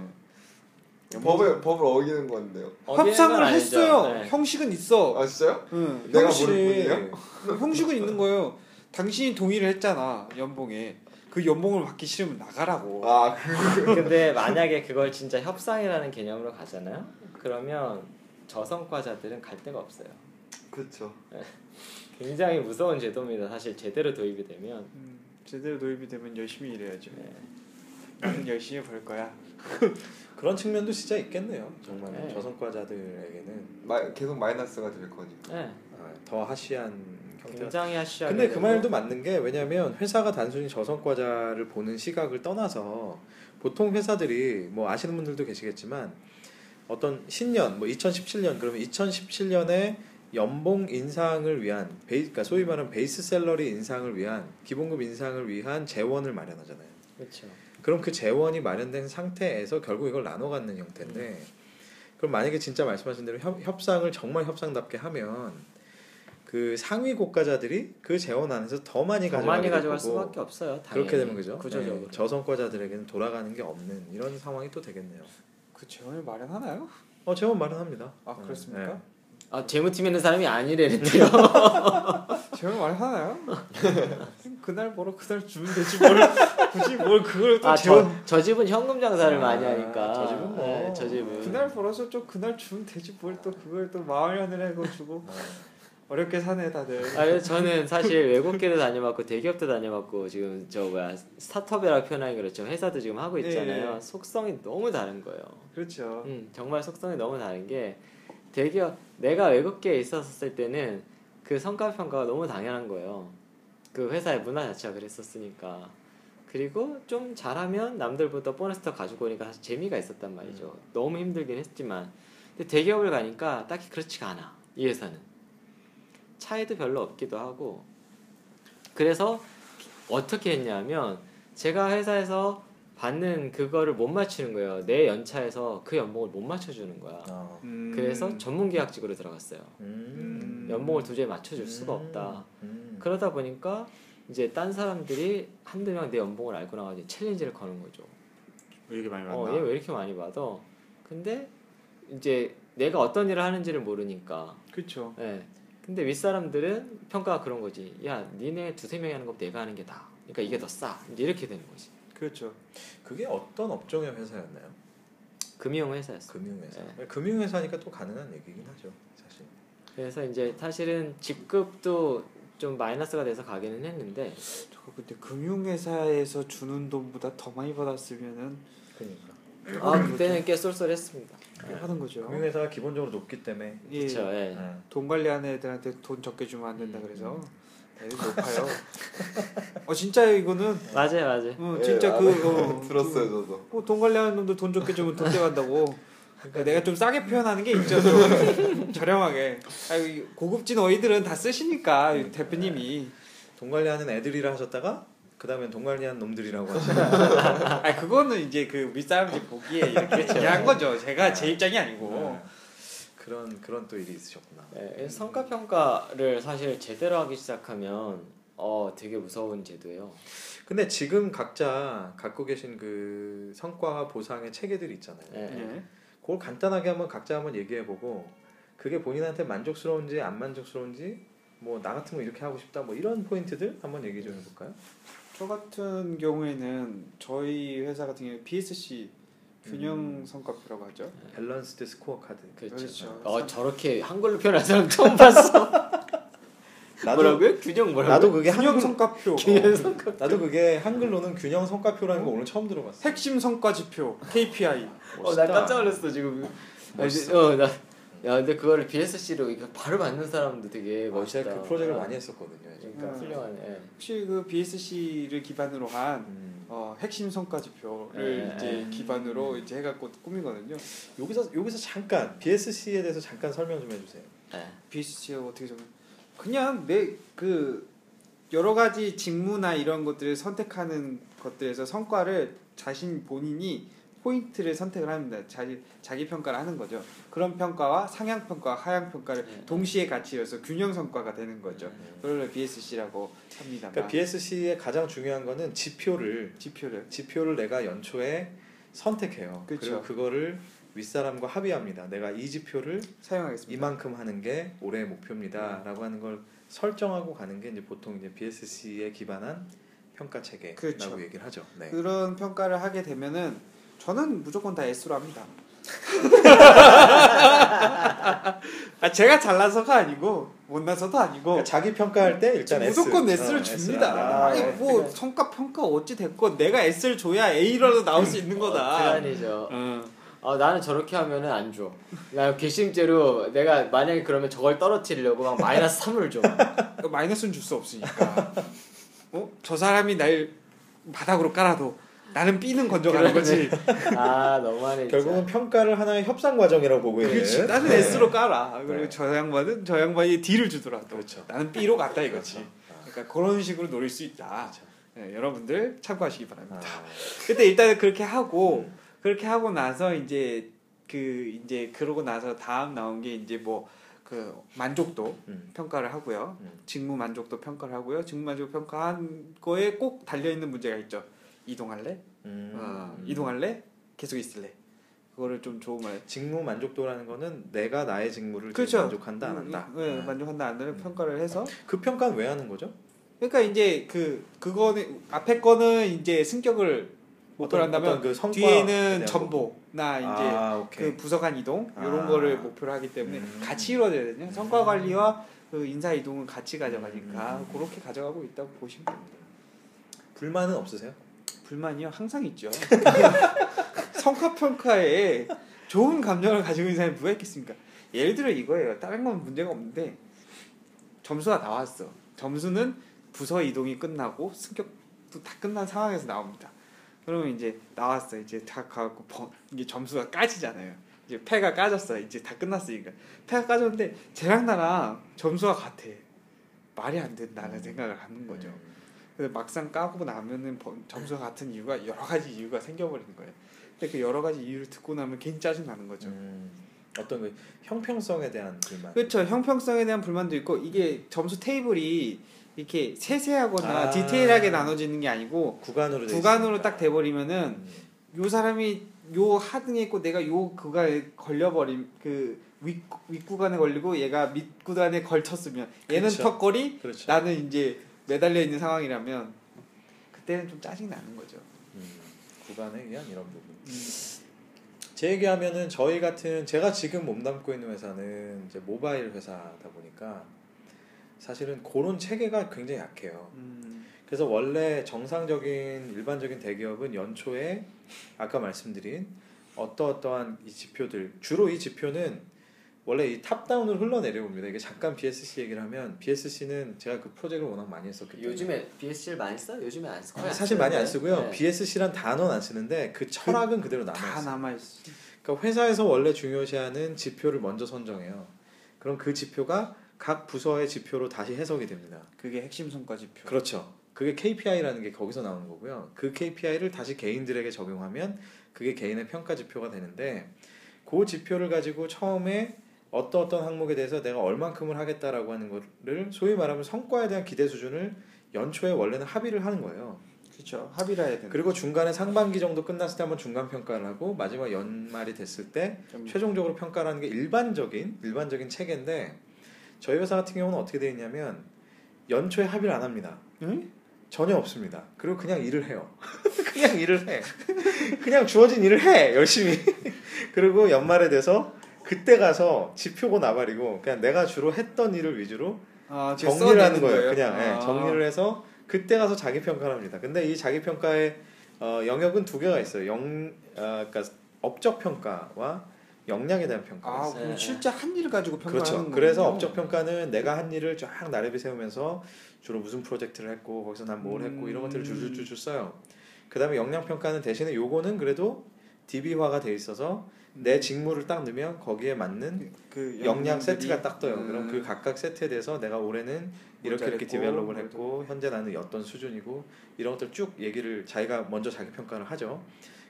네. 법을 법을 어기는 건데요. 협상을 아니죠. 했어요. 네. 형식은 있어. 아 진짜요? 응. 내가 형식- 모를 뿐이에요? 형식은 있는 거예요. 당신이 동의를 했잖아 연봉에. 그 연봉을 받기 싫으면 나가라고. 아 그. 근데 만약에 그걸 진짜 협상이라는 개념으로 가잖아요. 그러면 저성과자들은 갈 데가 없어요. 그렇죠. 굉장히 무서운 제도입니다. 사실 제대로 도입이 되면. 음, 제대로 도입이 되면 열심히 일해야죠. 네. [CLEARS THROAT] 열심히 벌 거야. [LAUGHS] 그런 측면도 진짜 있겠네요. 정말 네. 저성과자들에게는 마, 계속 마이너스가 될 거니까. 네. 아, 더 하시한. 굉장히 하시하게 근데 그. 말도 맞는 게 왜냐하면 회사가 단순히 저성과자를 보는 시각을 떠나서 보통 회사들이 뭐 아시는 분들도 계시겠지만 어떤 신년 뭐 2017년 그러면 2017년에 연봉 인상을 위한 베이 그러니까 소위 말하는 베이스 셀러리 인상을 위한 기본급 인상을 위한 재원을 마련하잖아요. 그렇죠. 그럼 그 재원이 마련된 상태에서 결국 이걸 나눠 갖는 형태인데 그럼 만약에 진짜 말씀하신 대로 협, 협상을 정말 협상답게 하면 그 상위 고가자들이 그 재원 안에서 더 많이 더 가져가게 많이 될 가져갈 수밖에 없어요. 당연히. 그렇게 되면 그죠? 구조적으로. 네, 저성과자들에게는 돌아가는 게 없는 이런 상황이 또 되겠네요. 그 재원을 마련하나요? 어 재원 마련합니다. 아 네, 그렇습니까? 네. 아 재무팀에 있는 사람이 아니래는데요. [LAUGHS] 재원 마련하나요? [LAUGHS] 그날 벌어 그날 주면 되지 뭘 굳이 뭘 그걸 또 아, 재원 저, 저 집은 현금 장사를 아, 많이 하니까. 저 집은 뭐. 네, 저 집은. 그날 벌어서 좀 그날 주면 되지 뭘 또 그걸 또 마련을 하고 주고 어렵게 사네 다들. 아, 그래서 저는 사실 외국계도 다녀봤고 대기업도 다녀봤고 지금 저 뭐야 스타트업이라고 표현하기 그렇죠 회사도 지금 하고 있잖아요 네. 속성이 너무 다른 거예요. 그렇죠. 음, 정말 속성이 너무 다른 게 대기업 내가 외국계에 있었을 때는 그 성과 평가가 너무 당연한 거예요. 그 회사의 문화 자체가 그랬었으니까. 그리고 좀 잘하면 남들보다 보너스 더 가지고 오니까 사실 재미가 있었단 말이죠. 너무 힘들긴 했지만. 근데 대기업을 가니까 딱히 그렇지가 않아. 이 회사는. 차이도 별로 없기도 하고. 그래서 어떻게 했냐면 제가 회사에서 받는 그거를 못 맞추는 거예요. 내 연차에서 그 연봉을 못 맞춰주는 거야. 아, 음. 그래서 전문 계약직으로 들어갔어요. 음. 연봉을 도저히 맞춰줄 수가 음. 없다. 음. 그러다 보니까 이제 딴 사람들이 한두 명 내 연봉을 알고 나가지고 챌린지를 거는 거죠. 왜 이렇게 많이 어, 얘 왜 이렇게 많이 받아? 근데 이제 내가 어떤 일을 하는지를 모르니까. 그렇죠. 예. 근데 윗사람들은 평가가 그런 거지. 야, 니네 두세 명이 하는 것보다 내가 하는 게 나아. 그러니까 이게 더 싸. 이제 이렇게 되는 거지. 그렇죠. 그게 어떤 업종의 회사였나요? 금융회사였어. 금융회사. 네. 금융회사니까 또 가능한 얘기긴 하죠, 사실. 그래서 이제 사실은 직급도 좀 마이너스가 돼서 가기는 했는데 저거 근데 금융회사에서 주는 돈보다 더 많이 받았으면은 그러니까. 아 그때는 꽤 쏠쏠했습니다. 하는 거죠. 금융회사가 기본적으로 높기 때문에. 예. 그렇죠. 예. 네. 돈 관리하는 애들한테 돈 적게 주면 안 된다 음. 그래서 애들 높아요. 어 진짜 이거는 맞아요, 맞아요. 어, 예, 진짜 아, 그 어, [LAUGHS] 들었어요 그, 저도. 뭐, 돈 관리하는 놈들 돈 적게 주면 돈 떼간다고. 그러니까 내가 좀 싸게 표현하는 게 있죠. 좀 [LAUGHS] 저렴하게. 아, 이 고급진 어휘들은 다 쓰시니까 이 대표님이. 돈 관리하는 애들이라 하셨다가 그 다음엔 돈 관리하는 놈들이라고 하시는 [LAUGHS] 아 그거는 이제 그 윗사람들 보기에 이렇게 [LAUGHS] 얘기한 거죠. 제가 제 입장이 아니고. 네. 그런 그런 또 일이 있으셨구나. 네, 성과 평가를 사실 제대로 하기 시작하면 어 되게 무서운 제도예요. 근데 지금 각자 갖고 계신 그 성과 보상의 체계들이 있잖아요. 네. 예. 그걸 간단하게 한번 각자 한번 얘기해보고 그게 본인한테 만족스러운지 안 만족스러운지 뭐 나 같으면 이렇게 하고 싶다 뭐 이런 포인트들 한번 얘기 좀 해볼까요? 저 같은 경우에는 저희 회사 같은 경우 BSC 균형 성과표라고 하죠. Balanced Score Card. 그렇죠. 그렇죠. 어 저렇게 한글로 표현한 사람 처음 봤어. [LAUGHS] 나도 뭐라고요? 균형 뭐라고? 나도 그게 균형 한글 성과표. [LAUGHS] 균형 성과. 나도 그게 한글로는 균형 성과표라는 거 오늘 처음 들어봤어. 핵심 성과 지표 KPI. 어나 깜짝 놀랐어 지금. 멋있어. 어 나 야 근데 그거를 BSC로 이거 바로 받는 사람도 되게 아, 멋있다. 제가 그 프로젝트를 많이 했었거든요. 그러니까 음. 훌륭하네. 예. 혹시 그 BSC를 기반으로 한 음. 어, 핵심 성과 지표를 네. 이제 기반으로 이제 해갖고 꾸미거든요. 여기서 여기서 잠깐 BSC에 대해서 잠깐 설명 좀 해주세요. 예. BSC가 어떻게 정해? 그냥 내 그 여러 가지 직무나 이런 것들을 선택하는 것들에서 성과를 자신 본인이 포인트를 선택을 합니다. 자기 자기 평가를 하는 거죠. 그런 평가와 상향 평가, 하향 평가를 네. 동시에 같이 해서 균형 성과가 되는 거죠. 네. 그걸 BSC라고 합니다. 그러니까 BSC의 가장 중요한 거는 지표를 지표를 지표를 내가 연초에 선택해요. 그 그쵸. 리고 그거를 윗사람과 합의합니다. 내가 이 지표를 사용하겠습니다. 이만큼 하는 게 올해의 목표입니다라고 하는 걸 설정하고 가는 게 이제 보통 이제 BSC에 기반한 평가 체계라고 그렇죠. 얘기를 하죠. 네. 그런 평가를 하게 되면은 저는 무조건 다 S로 합니다. [LAUGHS] 아 제가 잘나서가 아니고 못나서도 아니고 그러니까 자기 평가할 때 일단 S. 무조건 S를 어, 줍니다. S를 아니 한다. 뭐 그래. 성과 평가 어찌 됐건 내가 S를 줘야 A라도 나올 수 있는 거다. 아니죠. 어. 아 나는 저렇게 하면은 안 줘. 나 괘씸죄로 내가 만약에 그러면 저걸 떨어뜨리려고 막 마이너스 3을 줘. 그러니까 마이너스는 줄 수 없으니까. 어? 저 사람이 날 바닥으로 깔아도 나는 B는 건져가는 거지. [LAUGHS] 아 너무하네. 결국은 평가를 하나의 협상 과정이라고 보고 있는. 그렇지. 나는 네. S로 깔아. 그리고 네. 저 양반은 저 양반이 D를 주더라도 그렇죠. 나는 B로 갔다 이거지. 그렇죠. 그러니까 그런 식으로 노릴 수 있다. 그렇죠. 네, 여러분들 참고하시기 바랍니다. 아, 근데 일단은 그렇게 하고 음. 그렇게 하고 나서 이제 그 이제 그러고 나서 다음 나온 게 이제 뭐 그 만족도 음. 평가를 하고요. 음. 직무 만족도 평가를 하고요. 직무 만족 평가한 거에 꼭 달려 있는 문제가 있죠. 이동할래? 음. 어, 이동할래? 계속 있을래? 그거를 좀 좋은 말. 직무 만족도라는 거는 내가 나의 직무를 그렇죠. 만족한다 안 한다. 네, 아. 만족한다 안 한다 음. 평가를 해서 그 평가는 왜 하는 거죠? 그러니까 이제 그 그거는 앞에 거는 이제 승격을 어떤- 한다면 그 뒤에는 전보나 이제 아. 그 부서 간 이동 이런 아. 거를 목표로 하기 때문에 음. 같이 이루어져야 되거든요. 성과 관리와 그 인사 이동은 같이 가져가니까 음. 그렇게 가져가고 있다고 보시면 됩니다. 불만은 없으세요? 불만이요 항상 있죠. [LAUGHS] 성과 평가에 좋은 감정을 가지고 있는 사람이 누가 있겠습니까? 예를 들어 이거예요. 다른 건 문제가 없는데 점수가 나왔어. 점수는 부서 이동이 끝나고 승격도 다 끝난 상황에서 나옵니다. 그러면 이제 나왔어. 이제 다 가고 번- 이게 점수가 까지잖아요. 이제 패가 까졌어. 이제 다 끝났으니까 패가 까졌는데 쟤랑 나랑 점수가 같아. 말이 안 된다는 생각을 하는 거죠. 그래서 막상 까고 나면은 번- 점수가 같은 이유가 여러 가지 이유가 생겨버리는 거예요. 근데 그 여러 가지 이유를 듣고 나면 괜히 짜증 나는 거죠. 음, 어떤 그 형평성에 대한 불만. 그렇죠. 형평성에 대한 불만도 있고 이게 점수 테이블이 이렇게 세세하거나 아. 디테일하게 나눠지는 게 아니고 구간으로 돼 구간으로. 딱 돼버리면은 음. 요 사람이 요 하등에 있고 내가 요 구간에 걸려버림 그 윗, 윗구간에 걸리고 얘가 밑구간에 걸쳤으면 얘는 그렇죠. 턱걸이 그렇죠. 나는 이제 매달려 있는 상황이라면 그때는 좀 짜증 나는 거죠. 음, 구간에 의한 이런 부분. 제 얘기하면은 저희 같은 제가 지금 몸담고 있는 회사는 이제 모바일 회사다 보니까 사실은 그런 체계가 굉장히 약해요. 음, 그래서 원래 정상적인 일반적인 대기업은 연초에 아까 말씀드린 어떠어떠한 이 지표들 주로 이 지표는 원래 이 탑다운으로 흘러내려옵니다. 이게 잠깐 BSC 얘기를 하면 BSC는 제가 그 프로젝트를 워낙 많이 했었기 때문에 요즘에 BSC를 많이 써? 요즘에 안 써? 아, 사실 많이 안 쓰고요. 네. BSC란 단어는 안 쓰는데 그 철학은 그, 대로 남아 다 있어요. 남아 있어. 그러니까 회사에서 원래 중요시하는 지표를 먼저 선정해요. 그럼 그 지표가 각 부서의 지표로 다시 해석이 됩니다. 그게 핵심 성과 지표. 그렇죠. 그게 KPI라는 게 거기서 나오는 거고요. 그 KPI를 다시 개인들에게 적용하면 그게 개인의 평가 지표가 되는데 그 지표를 가지고 처음에 어떤 어떤 항목에 대해서 내가 얼만큼을 하겠다라고 하는 거를 소위 말하면 성과에 대한 기대 수준을 연초에 원래는 합의를 하는 거예요. 그렇죠. 합의를 해야 되는. 그리고 중간에 상반기 정도 끝났을 때 한번 중간 평가를 하고 마지막 연말이 됐을 때 좀 최종적으로 평가라는 게 일반적인 일반적인 체계인데 저희 회사 같은 경우는 어떻게 되어 있냐면 연초에 합의를 안 합니다. 응? 전혀 없습니다. 그리고 그냥 일을 해요. [LAUGHS] 그냥 일을 해. [LAUGHS] 그냥 주어진 일을 해 열심히. [LAUGHS] 그리고 연말에 돼서 그때 가서 지표고 나발이고 그냥 내가 주로 했던 일을 위주로 아, 정리를 하는 써내는 거예요. 그냥 예, 아. 정리를 해서 그때 가서 자기 평가를 합니다. 근데 이 자기 평가의 어, 영역은 두 개가 있어요. 영, 어, 그러니까 업적 평가와 역량에 대한 평가가 아. 그럼 네. 실제 한 일을 가지고 평가하는 그렇죠. 거군요. 그래서 업적 평가는 내가 한 일을 쫙 나래비 세우면서 주로 무슨 프로젝트를 했고 거기서 난 뭘 했고 이런 것들을 음. 줄줄줄줄 써요. 그다음에 역량 평가는 대신에 요거는 그래도 DB화가 돼 있어서 내 직무를 딱 넣으면 거기에 맞는 그 역량 역량들이- 세트가 딱 떠요. 음. 그럼 그 각각 세트에 대해서 내가 올해는 이렇게 이렇게 develop을 뭘 했고 현재 나는 어떤 수준이고 이런 것들 쭉 얘기를 자기가 먼저 자기 평가를 하죠.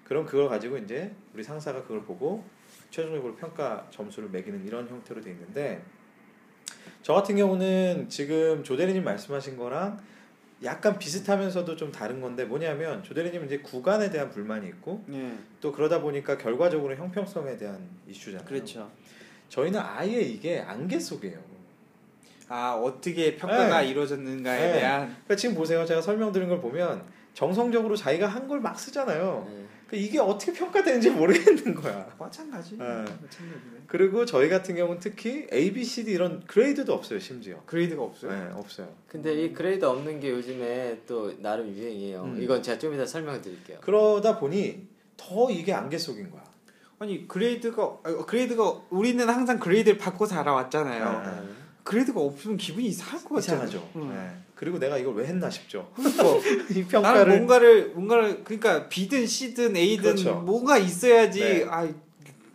그럼 그걸 가지고 이제 우리 상사가 그걸 보고 최종적으로 평가 점수를 매기는 이런 형태로 돼 있는데 저 같은 경우는 지금 조대리님 말씀하신 거랑 약간 비슷하면서도 좀 다른 건데 뭐냐면 조대리님은 이제 구간에 대한 불만이 있고 예. 또 그러다 보니까 결과적으로 형평성에 대한 이슈잖아요. 그렇죠. 저희는 아예 이게 안개 속이에요. 아, 어떻게 평가가 네. 이루어졌는가에 네. 대한 그러니까 지금 보세요. 제가 설명드린 걸 보면 정성적으로 자기가 한 걸 막 쓰잖아요. 네. 그 이게 어떻게 평가되는지 모르겠는 거야. 마찬가지. 네. 마찬가지 네. 그리고 저희 같은 경우는 특히 A, B, C, D 이런 grade도 없어요. 심지어. grade가 없어요. 네, 없어요. 근데 이 grade 없는 게 요즘에 또 나름 유행이에요. 음. 이건 제가 좀 이따 설명을 드릴게요. 그러다 보니 더 이게 안개 속인 거야. 아니 grade가 아, grade가 우리는 항상 grade를 받고 살아왔잖아요. 네. grade가 없으면 기분이 이상할 것 같아요. 이상하죠. 응. 네. 그리고 내가 이걸 왜 했나 싶죠. 그러니까 [LAUGHS] 이 나는 평가를 뭔가를 뭔가를 그러니까 B든 C든 A든 그렇죠. 뭔가 있어야지. 네. 아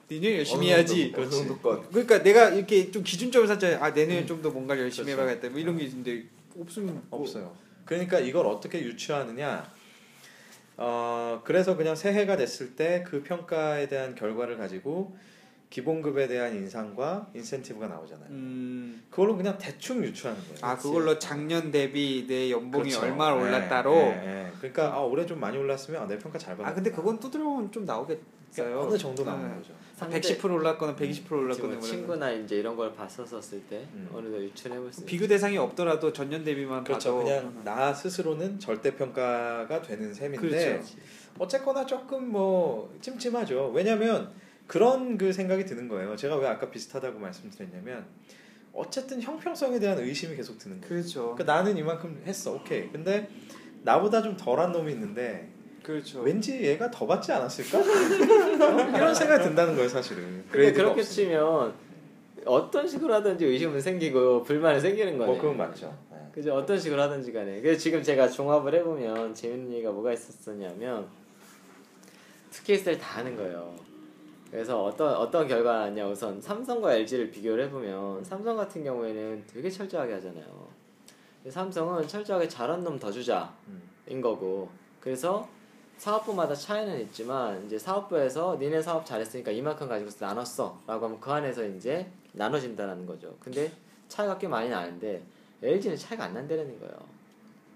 내년 열심히 해야지. 정도, 어느 정도껏. 그러니까 내가 이렇게 좀 기준점을 찾잖아요. 아 내년에 좀더 뭔가를 열심히 그렇죠. 해봐야겠다. 뭐 이런 게 있는데 없으면 뭐- 없어요. 그러니까 이걸 어떻게 유추하느냐? 어 그래서 그냥 새해가 됐을 때 그 평가에 대한 결과를 가지고 기본급에 대한 인상과 인센티브가 나오잖아요. 음. 그걸로 그냥 대충 유추하는 거예요. 아 그걸로 작년 대비 내 연봉이 그렇죠. 얼마나 예, 올랐다로. 예, 예. 그러니까 아, 올해 좀 많이 올랐으면 아, 내 평가 잘 받았다. 아 근데 그건 두드려보면 좀 나오겠어요. 그러니까 어느 정도 나오는 네. 거죠. 상대- 110% 올랐거나 120% 지금 올랐거나 뭐 친구나 이제 이런 걸 봤었을 때 음. 어느 정도 유출해볼 수 비교 대상이 없더라도 전년 대비만 그렇죠. 봐도 그냥 나 스스로는 절대 평가가 되는 셈인데 그렇죠. 어쨌거나 조금 뭐 찜찜하죠. 왜냐하면 그런 그 생각이 드는 거예요. 제가 왜 아까 비슷하다고 말씀드렸냐면 어쨌든 형평성에 대한 의심이 계속 드는 거예요. 그렇죠. 그러니까 나는 이만큼 했어, 오케이. 근데 나보다 좀 덜한 놈이 있는데 그렇죠. 왠지 얘가 더 받지 않았을까? 어? [LAUGHS] 이런 생각이 든다는 거예요, 사실은. 근데 그렇게 없으니까. 치면 어떤 식으로 하든지 의심은 생기고 불만은 생기는 거네. 뭐 그건 맞죠. 네. 그죠 어떤 식으로 하든지 간에 그래서 지금 제가 종합을 해 보면 재밌는 얘기가 뭐가 있었었냐면 투케이스를 다 하는 거예요 그래서 어떤 어떤 결과가 나왔냐 우선 삼성과 LG를 비교를 해보면 삼성 같은 경우에는 되게 철저하게 하잖아요. 삼성은 철저하게 잘한 놈 더 주자인 음. 거고. 그래서 사업부마다 차이는 있지만 이제 사업부에서 니네 사업 잘했으니까 이만큼 가지고서 나눴어 라고 하면 그 안에서 이제 나눠진다는 거죠. 근데 차이가 꽤 많이 나는데 LG는 차이가 안 난다는 거예요.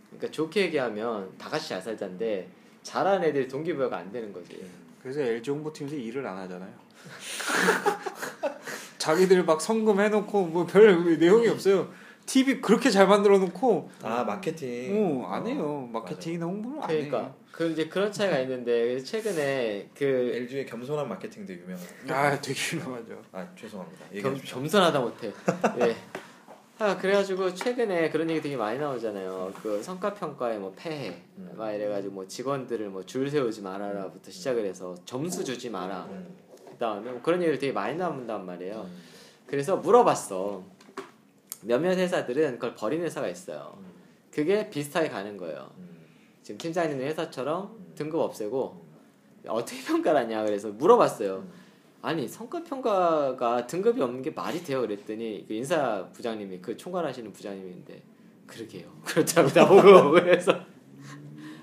그러니까 좋게 얘기하면 다 같이 잘 살자인데 잘하는 애들이 동기부여가 안 되는 거지 그래서 LG 홍보팀에서 일을 안 하잖아요. [LAUGHS] 자기들 막 성금 해놓고 뭐 별 내용이 없어요. TV 그렇게 잘 만들어 놓고 아 마케팅. 어, 안 해요. 마케팅이나 홍보를 안 해요. 그러니까 그 이제 그런 차이가 있는데 최근에 그 LG의 겸손한 마케팅도 유명하죠. 아 되게 유명하죠. 아 죄송합니다. 겸. 겸손하다 못해. 예. 아 그래가지고 최근에 그런 얘기 되게 많이 나오잖아요. 그 성과 평가에 뭐 폐해, 음. 막 이래가지고 뭐 직원들을 뭐 줄 세우지 말아라부터 시작을 해서 점수 주지 마라. 음. 그다음에 뭐 그런 얘기를 되게 많이 나온단 말이에요. 음. 그래서 물어봤어. 몇몇 회사들은 그걸 버리는 회사가 있어요. 음. 그게 비슷하게 가는 거예요. 음. 지금 팀장님 회사처럼 음. 등급 없애고 어떻게 평가를 하냐 그래서 물어봤어요. 음. 아니 성과 평가가 등급이 없는 게 말이 돼요 그랬더니 그 인사 부장님이 그 총괄하시는 부장님인데 그러게요 [LAUGHS] 그렇다고 나보고 [LAUGHS] 그래서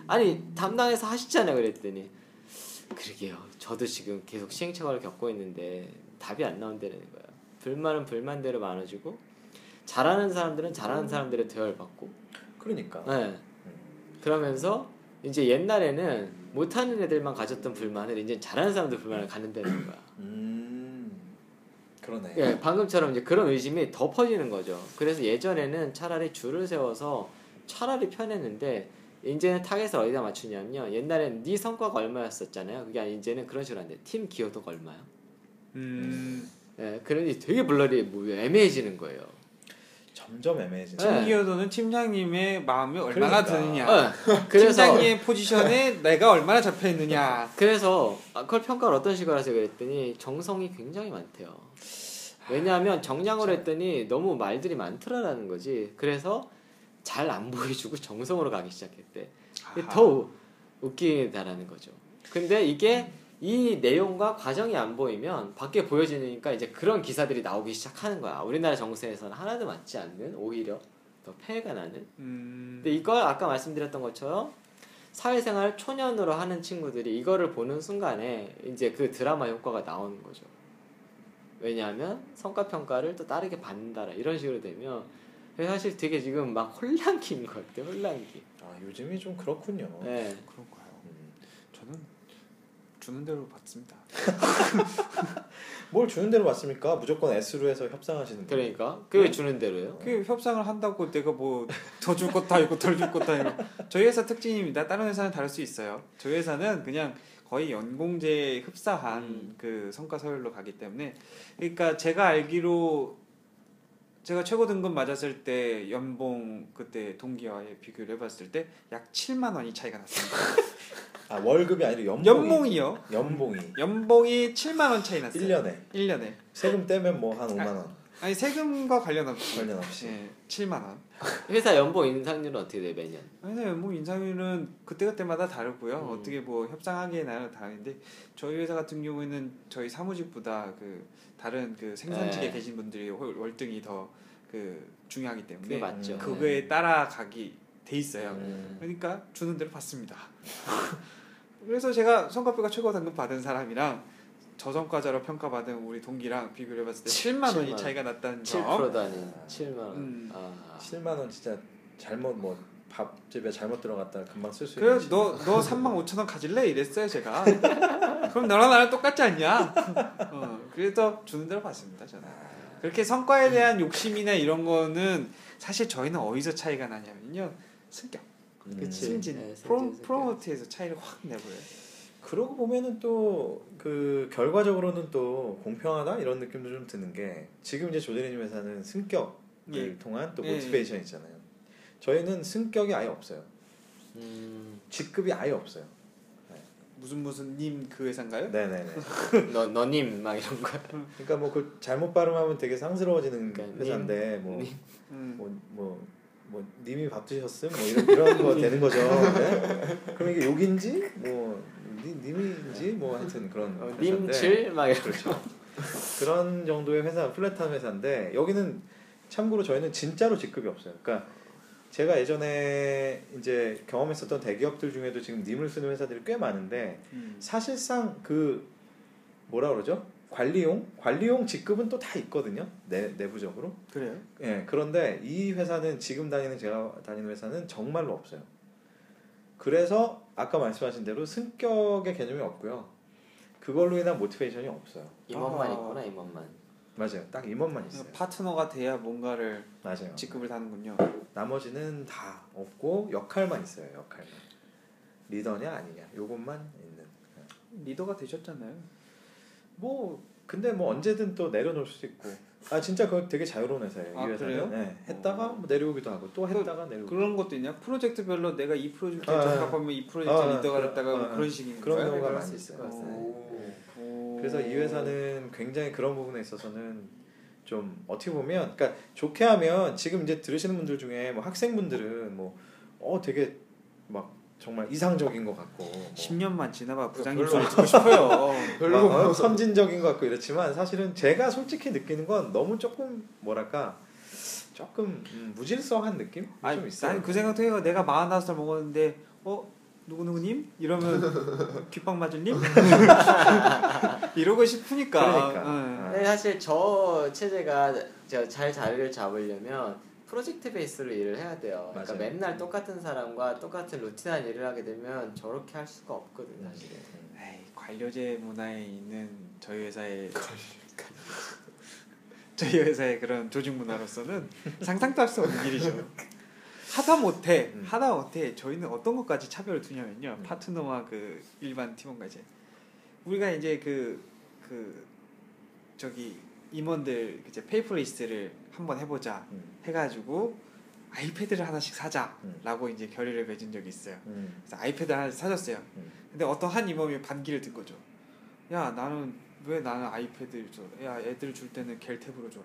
아니 담당해서 하시잖아요 그랬더니 그러게요 저도 지금 계속 시행착오를 겪고 있는데 답이 안 나온다는 거야 불만은 불만대로 많아지고 잘하는 사람들은 잘하는 사람들의 대화를 받고 그러니까. 네. 그러면서 이제 옛날에는 못하는 애들만 가졌던 불만을 이제 잘하는 사람들 불만을 갖는다는 거야 음. 그러네. 예, 방금처럼 이제 그런 의심이 더 퍼지는 거죠. 그래서 예전에는 차라리 줄을 세워서 차라리 편했는데 이제는 타겟을 어디다 맞추냐면요. 옛날에는 네 성과가 얼마였었잖아요. 그게 아니 이제는 그런 식으로 안 돼. 팀 기여도가 얼마요? 음, 예, 그러니 되게 blurry 뭐 애매해지는 거예요. 점점 애매해지네. 네. 팀 기여도는 팀장님의 마음이 얼마나 그러니까. 드느냐. 예, 그래서 팀장님의 포지션에 내가 얼마나 잡혀 있느냐. [LAUGHS] 그래서 아, 그걸 평가를 어떤 식으로 하세요 그랬더니 정성이 굉장히 많대요. 왜냐하면 정량으로 했더니 너무 말들이 많더라라는 거지. 그래서 잘 안 보여주고 정성으로 가기 시작했대. 더 우- 웃기다라는 거죠. 근데 이게 이 내용과 과정이 안 보이면 밖에 보여지니까 이제 그런 기사들이 나오기 시작하는 거야. 우리나라 정세에서는 하나도 맞지 않는 오히려 더 폐해가 나는. 음, 근데 이걸 아까 말씀드렸던 것처럼 사회생활 초년으로 하는 친구들이 이거를 보는 순간에 이제 그 드라마 효과가 나오는 거죠. 왜냐하면 성과 평가를 또 다르게 받는다라 이런 식으로 되면 사실 되게 지금 막 혼란기인 것 같아요. 혼란기. 아 요즘이 좀 그렇군요. 네. 저는 주는 대로 받습니다. [LAUGHS] 뭘 주는 대로 받습니까? 무조건 S로 해서 협상하시는 분. 그러니까 그게 주는 대로예요. 그 협상을 한다고 내가 뭐 더 줄 것다 있고 덜 줄 것다 있고 저희 회사 특징입니다. 다른 회사는 다를 수 있어요. 저희 회사는 그냥 거의 연공제 흡사한 음. 그 성과 서열로 가기 때문에 그러니까 제가 알기로 제가 최고 등급 맞았을 때 연봉 그때 동기와의 비교를 해봤을 때 약 7만 원이 차이가 났습니다. [LAUGHS] 아 월급이 아니라 연봉이. 연봉이요. 연봉이. 연봉이 7만 원 차이 났어요. 1년에 1년에. 세금 떼면 뭐 한 5만 원 아 니 세금과 관련 없이. 관련 없이. 예, 7만 원. 회사 연봉 인상률은 어떻게 돼 매년? 아니 연봉 인상률은 그때 그때마다 다르고요. 음. 어떻게 뭐 협상하기에 나는 다른데 저희 회사 같은 경우에는 저희 사무직보다 그 다른 그 생산직에 네. 계신 분들이 월- 월등히 더 그 중요하기 때문에 맞죠. 음. 그거에 따라가기 돼 있어요. 음. 그러니까 주는 대로 받습니다. [LAUGHS] 그래서 제가 성과표가 최고 등급 받은 사람이랑 저성과자로 평가받은 우리 동기랑 비교를 해봤을 때 7만 원이 7만 원. 차이가 났다는 7%도 점. 아닌 7만 원. 음. 아. 7만 원 진짜 잘못 뭐 밥집에 잘못 들어갔다 금방 쓸수 그래 있는 너너 3만 5천 원 가질래 이랬어요 제가. 그럼 너랑 나랑 똑같지 않냐? 어, 그래서 주는 대로 받습니다 저는. 그렇게 성과에 대한 욕심이나 이런 거는 사실 저희는 어디서 차이가 나냐면요 승격, 음. 그치. 승진, 네, 프로. 프로모트에서 차이를 확 내버려요. 그러고 보면은 또 그 결과적으로는 또 공평하다 이런 느낌도 좀 드는 게 지금 이제 조대리님 회사는 승격을 예. 통한 또 예, 모티베이션 있잖아요. 저희는 승격이 아예 없어요. 음. 직급이 아예 없어요. 무슨 무슨 님 그 회사인가요? 네네네. [LAUGHS] 너 너님 막 이런 거. 그러니까 뭐 그 잘못 발음하면 되게 상스러워지는 그러니까 회사인데 뭐 님. 음. 뭐, 뭐, 뭐 님이 밥 드셨음? 뭐 이런, 이런 거 되는 거죠. 네? 그럼 이게 욕인지 뭐 니, 님인지 뭐 하여튼 그런 어, 회사인데 님칠 막 이런 그렇죠. 그런 정도의 회사 플랫한 회사인데 여기는 참고로 저희는 진짜로 직급이 없어요. 그러니까 제가 예전에 이제 경험했었던 대기업들 중에도 지금 님을 쓰는 회사들이 꽤 많은데 음. 사실상 그 뭐라 그러죠? 관리용 관리용 직급은 또 다 있거든요. 내 내부적으로. 그래요? 예, 그런데 이 회사는 지금 다니는 제가 다니는 회사는 정말로 없어요. 그래서 아까 말씀하신 대로 승격의 개념이 없고요. 그걸로 인한 모티베이션이 없어요. 임원만 아. 있구나 임원만. 맞아요. 딱 임원만 있어요. 파트너가 돼야 뭔가를 맞아요. 직급을 다는군요. 나머지는 다 없고 역할만 있어요. 역할만. 리더냐 아니냐 요것만 있는. 리더가 되셨잖아요. 뭐 근데 뭐 언제든 또 내려놓을 수 있고. 아 진짜 그거 되게 자유로운 회사예요. 아, 이 회사는. 그래요? 네. 했다가 뭐 내려오기도 하고 또 그- 했다가 내려오고. 그런 것도 있냐? 프로젝트별로 내가 이 프로젝트에 아, 적합하면 이 프로젝트 아, 리더가 그런- 됐다가 뭐 아, 그런 식인 그런 거예요? 경우가 많이 수 있을. 것 같아요. 오. 그래서 이 회사는 굉장히 그런 부분에 있어서는 좀 어떻게 보면 그러니까 좋게 하면 지금 이제 들으시는 분들 중에 뭐 학생분들은 뭐 어 되게 막 정말 이상적인 것 같고 뭐 10년만 지나봐 부장님 별로- 소리 듣고 싶어요. [LAUGHS] 별로 막, 어, 선진적인 것 같고 이렇지만 사실은 제가 솔직히 느끼는 건 너무 조금 뭐랄까 조금 음, 무질서한 느낌 좀 아니, 있어요. 나는 그 생각도 해요. 내가 45살 먹었는데 어 누구 누구님 이러면 [LAUGHS] 귓방 맞을님 [LAUGHS] 이러고 싶으니까. 그러니까. 응. 근데 사실 저 체제가 저잘 자리를 잡으려면 프로젝트 베이스로 일을 해야 돼요. 그러니까 맞아요. 맨날 똑같은 사람과 똑같은 루틴한 일을 하게 되면 저렇게 할 수가 없거든요, 사실은. 에이, 관료제 문화에 있는 저희 회사의 [LAUGHS] 저희 회사의 그런 조직 문화로서는 상상도 할 수 없는 일이죠. 하다 못해 음. 하다 못해 저희는 어떤 것까지 차별을 두냐면요 음. 파트너와 그 일반 팀원과 이제 우리가 이제 그그 저기 임원들 이제 paperless를 한번 해보자 음, 해가지고 아이패드를 하나씩 사자라고 음. 이제 결의를 맺은 적이 있어요. 음, 그래서 아이패드 하나 사줬어요. 음. 근데 어떤 한 임원이 반기를 든 거죠. 야 나는 왜 나는 아이패드를 줘? 야 애들 줄 때는 갤 탭으로 줘라.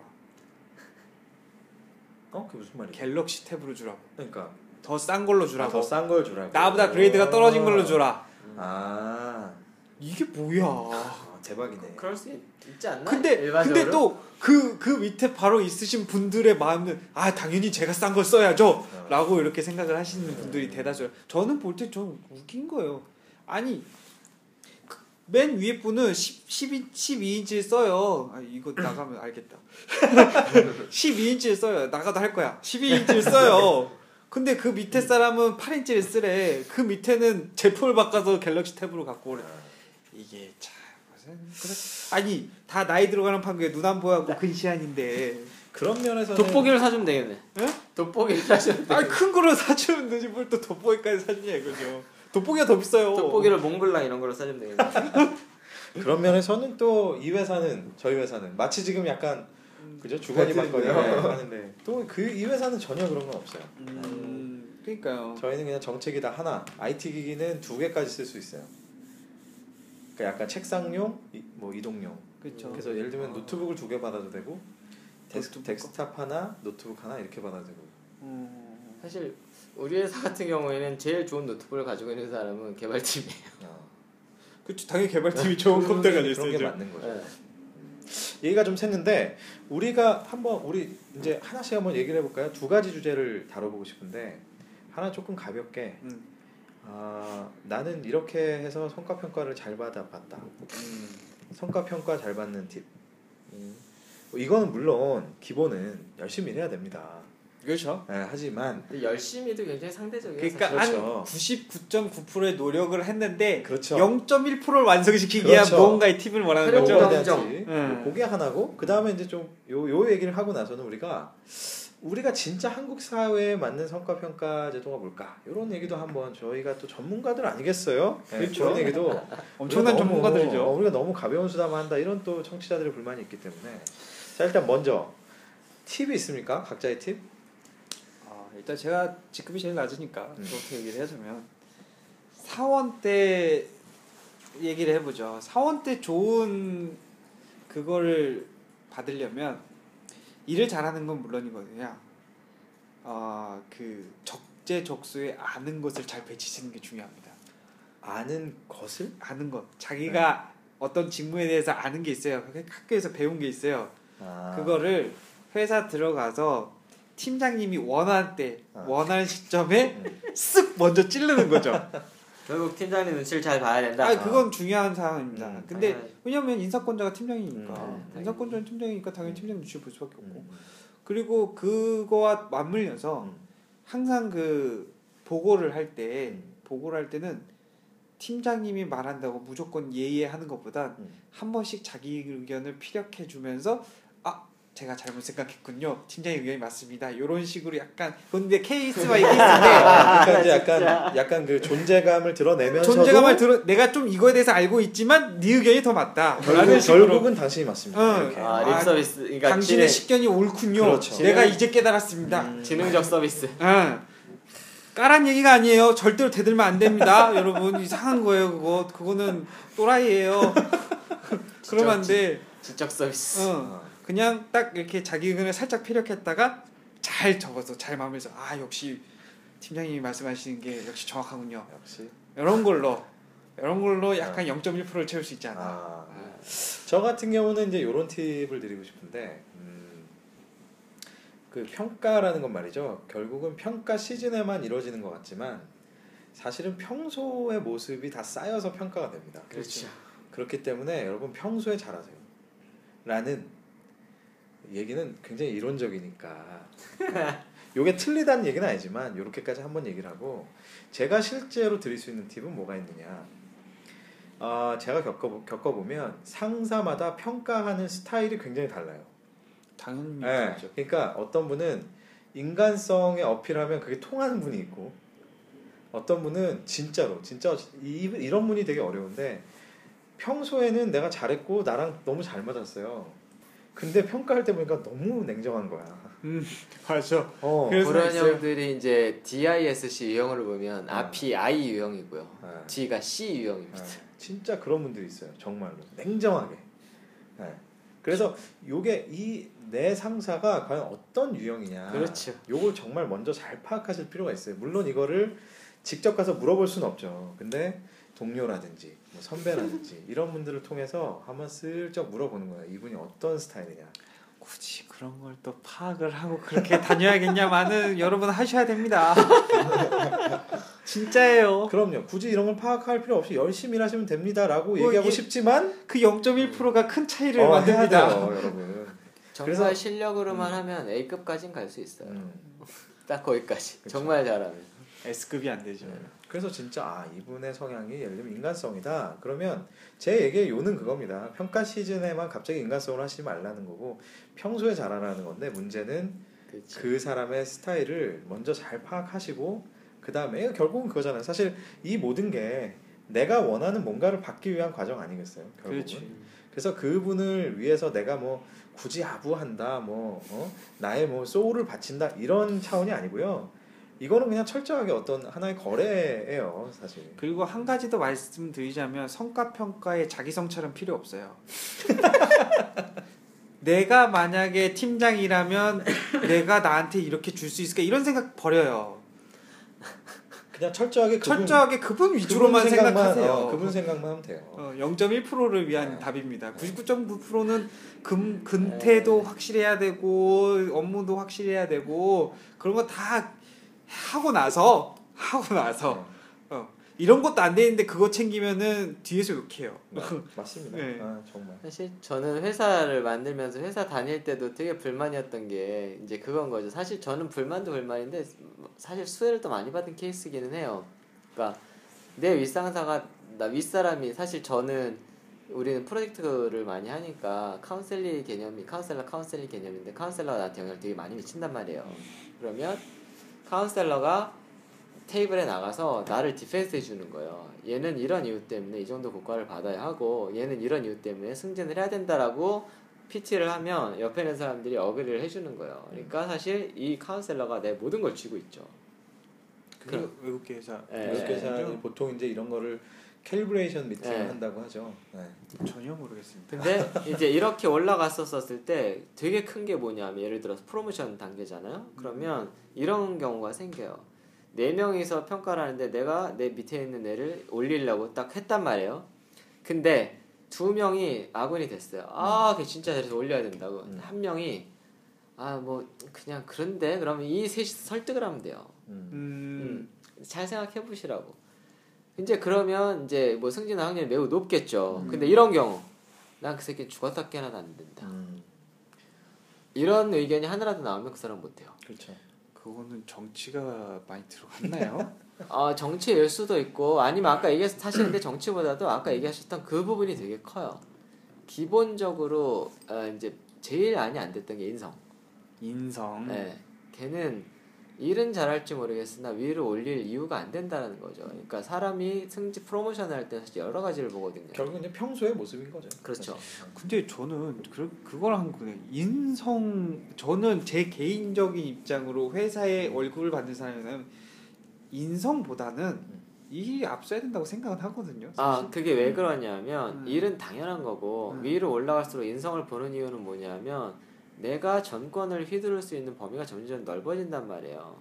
어? 그게 무슨 말이야? 갤럭시 탭으로 주라고. 그러니까 더 싼 걸로 주라고. 더싼 걸 주라고. 나보다 grade가 떨어진 걸로 줘라. 아, 이게 뭐야? 아 대박이네. 그 럴 수 있, 지 않나? 근데 일반적으로? 근데 또 그 그 밑에 바로 있으신 분들의 마음은 아 당연히 제가 싼 걸 써야죠.라고 이렇게 생각을 하시는 분들이 대다수예요. 저는 볼 때 좀 웃긴 거예요. 아니 그- 맨 위에 분은 10, 12, 12인치 써요. 아 이거 나가면 알겠다. [LAUGHS] 12인치를 써요. 나가도 할 거야. 12인치를 써요. 근데 그 밑에 사람은 8인치를 쓰래. 그 밑에는 제품을 바꿔서 갤럭시 탭으로 갖고 오래. 이게 참 그래 아니 다 나이 들어가는 판국에 눈 안 보여갖고 근시안인데 그런 면에서는 돋보기를 사주면 되겠네. 예? 돋보기를 사주면. 아니 큰 거로 사주면 되지 뭘 또 돋보기까지 샀냐 이거죠 돋보기가 더 비싸요 돋보기를 몽블랑 이런 걸로 사주면 되겠네. [LAUGHS] 그런 면에서는 또 이 회사는 저희 회사는 마치 지금 약간 그죠 주거니 받거니. [LAUGHS] 하는데 또 그 이 회사는 전혀 그런 건 없어요. 음 그러니까요 저희는 그냥 정책이 다 하나, IT 기기는 두 개까지 쓸 수 있어요. 그러니까 약간 책상용, 이, 뭐 이동용. 그렇죠 그래서 예를 들면 노트북을 두 개 받아도 되고 데스, 노트북 데스크탑 하나, 노트북 하나 이렇게 받아도 되고. 음, 사실 우리 회사 같은 경우에는 제일 좋은 노트북을 가지고 있는 사람은 개발팀이에요. 어. 그렇죠 당연히 개발팀이 좋은 컴퓨터가 그런 있어야죠 게 맞는 거죠. 네. 얘기가 좀 샜는데 우리가 한번 우리 이제 하나씩 한번 얘기를 해볼까요? 두 가지 주제를 다뤄보고 싶은데 하나 조금 가볍게 음. 아 나는 이렇게 해서 성과 평가를 잘 받아봤다. 음. 성과 평가 잘 받는 팁. 음. 이거는 물론 기본은 열심히 해야 됩니다. 그렇죠. 예, 하지만 열심히도 굉장히 상대적이어서 그러니까 그렇죠. 한 99.9%의 노력을 했는데 그렇죠. 0.1%를 완성시키기 위한 그렇죠. 무언가의 팁을 말하는 그리고 거죠. 그다음- 인정. 음. 그게 하나고 그 다음에 이제 좀 요 요 얘기를 하고 나서는 우리가 우리가 진짜 한국 사회에 맞는 성과 평가 제도가 뭘까? 이런 얘기도 한번 저희가 또 전문가들 아니겠어요? 네, 그렇죠. 그런 얘기도 [LAUGHS] 엄청난 너무, 전문가들이죠. 어, 우리가 너무 가벼운 수다만 한다 이런 또 청취자들의 불만이 있기 때문에 자 일단 먼저 팁이 있습니까? 각자의 팁? 아, 일단 제가 직급이 제일 낮으니까 음. 그렇게 얘기를 하자면 사원 때 얘기를 해보죠. 사원 때 좋은 그거를 받으려면 일을 잘하는 건 물론이거든요. 어, 그 적재적소에 아는 것을 잘 배치시는 게 중요합니다. 아는 것을? 아는 것, 자기가 어떤 직무에 대해서 아는 게 있어요. 학교에서 배운 게 있어요. 아, 그거를 회사 들어가서 팀장님이 원할 때 아. 원하는 시점에 음. 쓱 먼저 찌르는 거죠. [LAUGHS] 결국 팀장님 눈치를 잘 봐야 된다. 아 그건 중요한 사항입니다. 음. 근데 아, 왜냐면 인사권자가 팀장이니까 음, 인사권자는 팀장이니까 당연히 팀장 눈치 볼 수밖에 없고 음, 그리고 그거와 맞물려서 음, 항상 그 보고를 할때 음. 보고를 할 때는 팀장님이 말한다고 무조건 예의하는 것보다 음. 한 번씩 자기 의견을 피력해 주면서 아 제가 잘못 생각했군요 팀장의 의견이 맞습니다 이런 식으로 약간 근데 케이스와 이게 있는데 [LAUGHS] 그러니까 이제 약간 약간 그 존재감을 드러내면서도 존재감을 들어 내가 좀 이거에 대해서 알고 있지만 네 의견이 더 맞다 결국, 결국은 당신이 맞습니다. 응. 이렇게. 아, 아, 립 서비스. 그러니까 당신의 지능, 식견이 옳군요 그렇죠. 내가 지능- 이제 깨달았습니다 음. 지능적 서비스. 응. 까란 얘기가 아니에요. 절대로 대들면 안 됩니다. [LAUGHS] 여러분 이상한 거예요. 그거 그거는 또라이예요. [LAUGHS] 그러면 안 돼. 지적 서비스. 어. 어. 그냥 딱 이렇게 자기 의견을 살짝 피력했다가 잘 적어서 잘 마음에서 아 역시 팀장님이 말씀하시는 게 역시 정확하군요. 역시. 이런 걸로 이런 걸로 약간 0.1%를 채울 수 있지 않아. 아, 저 같은 경우는 이제 이런 팁을 드리고 싶은데 음, 그 평가라는 건 말이죠. 결국은 평가 시즌에만 이루어지는 것 같지만 사실은 평소의 모습이 다 쌓여서 평가가 됩니다. 그렇죠. 그렇기 때문에 여러분 평소에 잘하세요. 라는 얘기는 굉장히 이론적이니까 [LAUGHS] 요게 틀리다는 얘기는 아니지만 이렇게까지 한번 얘기를 하고 제가 실제로 드릴 수 있는 팁은 뭐가 있느냐 아 제가 겪어, 겪어보면 상사마다 평가하는 스타일이 굉장히 달라요 당연히 네, 그렇죠. 그러니까 어떤 분은 인간성에 어필하면 그게 통하는 분이 있고 어떤 분은 진짜로 진짜 이, 이런 분이 되게 어려운데 평소에는 내가 잘했고 나랑 너무 잘 맞았어요. 근데 평가할 때 보니까 너무 냉정한 거야. 맞아. 어, 그래서 그런 있어요. 형들이 이제 DISC 유형을 보면 앞이 I 유형이고요. 네. D가 C 유형입니다. 네, 진짜 그런 분들이 있어요. 정말로 냉정하게. 네. 그래서 요게 이 내 상사가 과연 어떤 유형이냐. 그렇죠. 요걸 정말 먼저 잘 파악하실 필요가 있어요. 물론 이거를 직접 가서 물어볼 수는 없죠. 근데 동료라든지 뭐 선배라든지 [LAUGHS] 이런 분들을 통해서 한번 슬쩍 물어보는 거예요. 이분이 어떤 스타일이냐. 굳이 그런 걸 또 파악을 하고 그렇게 다녀야겠냐마는 [LAUGHS] 여러분 하셔야 됩니다. [LAUGHS] 진짜예요. 그럼요. 굳이 이런 걸 파악할 필요 없이 열심히 일하시면 됩니다라고 뭐 얘기하고 싶지만 그 0.1%가 큰 차이를 어, 만듭니다. 돼요, 여러분. 정말 그래서- 실력으로만 하면 A급까진 갈수 있어요. 음. 딱 거기까지. 그쵸. 정말 잘하면. S급이 안 되죠. 네. 그래서 진짜 아 이분의 성향이 예를 들면 인간성이다. 그러면 제 얘기의 요는 그겁니다. 평가 시즌에만 갑자기 인간성을 하시지 말라는 거고 평소에 잘하라는 건데 문제는 그렇죠. 그 사람의 스타일을 먼저 잘 파악하시고 그 다음에 결국은 그거잖아요. 사실 이 모든 게 내가 원하는 뭔가를 받기 위한 과정 아니겠어요? 결국은. 그렇지. 그래서 그분을 위해서 내가 뭐 굳이 아부한다, 뭐 어? 나의 뭐 소울을 바친다 이런 차원이 아니고요. 이거는 그냥 철저하게 어떤 하나의 거래예요, 사실. 그리고 한 가지 더 말씀드리자면 성과 평가에 자기 성찰은 필요 없어요. [LAUGHS] 내가 만약에 팀장이라면 내가 나한테 이렇게 줄 수 있을까 이런 생각 버려요. 그냥 철저하게 그분, 철저하게 그분 위주로만 그분 생각만, 생각하세요. 어, 그분 생각만 하면 돼요. 어, 0.1%를 위한 네. 답입니다. 99.9%는 금 근태도 확실해야 되고 업무도 확실해야 되고 그런 거 다 하고 나서 하고 나서 네. 어, 이런 것도 안돼 있는데 그거 챙기면은 뒤에서 욕해요. 맞습니다. 네. 아 정말. 사실 저는 회사를 만들면서 회사 다닐 때도 되게 불만이었던 게 이제 그건 거죠. 사실 저는 불만도 불만인데 사실 수혜를 더 많이 받은 케이스기는 해요. 그러니까 내 윗상사가 나 윗사람이 사실 저는 우리는 프로젝트를 많이 하니까 counselee 개념이 counselor counselee 개념인데 counselor가 나한테 영향을 되게 많이 미친단 말이에요. 그러면 counselor가 테이블에 나가서 나를 defense 해주는 거예요. 얘는 이런 이유 때문에 이 정도 고과를 받아야 하고 얘는 이런 이유 때문에 승진을 해야 된다라고 PT를 하면 옆에 있는 사람들이 agree를 해주는 거예요. 그러니까 사실 이 counselor가 내 모든 걸 쥐고 있죠. 그 외국계 회사 예. 외국회사는 보통 이제 이런 거를 calibration 미팅을 예. 한다고 하죠. 네. 전혀 모르겠습니다. 근데 이제 이렇게 올라갔었을 때 되게 큰 게 뭐냐면 예를 들어서 프로모션 단계잖아요. 그러면 이런 경우가 생겨요. 네 명이서 평가를 하는데 내가 내 밑에 있는 애를 올리려고 딱 했단 말이에요. 근데 두 명이 아군이 됐어요. 아, 걔 진짜 잘해서 올려야 된다고. 음. 한 명이 아, 뭐 그냥 그런데 그러면 이 셋이 설득을 하면 돼요. 음. 음, 음, 잘 생각해 보시라고. 이제 그러면 이제 뭐 승진 확률이 매우 높겠죠. 음. 근데 이런 경우 난 그 새끼 죽었다 깨어나도 안 된다. 음. 이런 의견이 하나라도 나오면 그 사람 못 돼요. 그렇죠. 그거는 정치가 많이 들어갔나요? 아 [LAUGHS] 정치일 수도 있고 아니면 아까 얘기했 사실 근데 정치보다도 아까 얘기하셨던 그 부분이 되게 커요. 기본적으로 어, 이제 제일 많이 안 됐던 게 인성. 인성. 네, 걔는 일은 잘할지 모르겠으나 위로 올릴 이유가 안 된다는 거죠. 그러니까 사람이 승진 프로모션을 할때 사실 여러 가지를 보거든요. 결국 이제 평소의 모습인 거죠. 그렇죠. 사실. 근데 저는 그 그거랑 그 인성 저는 제 개인적인 입장으로 회사에 월급을 받는 사람이면 인성보다는 일이 앞서야 된다고 생각은 하거든요. 아 사실. 그게 왜 그러냐면 음. 일은 당연한 거고 음. 위로 올라갈수록 인성을 보는 이유는 뭐냐면 내가 전권을 휘두를 수 있는 범위가 점점 넓어진단 말이에요.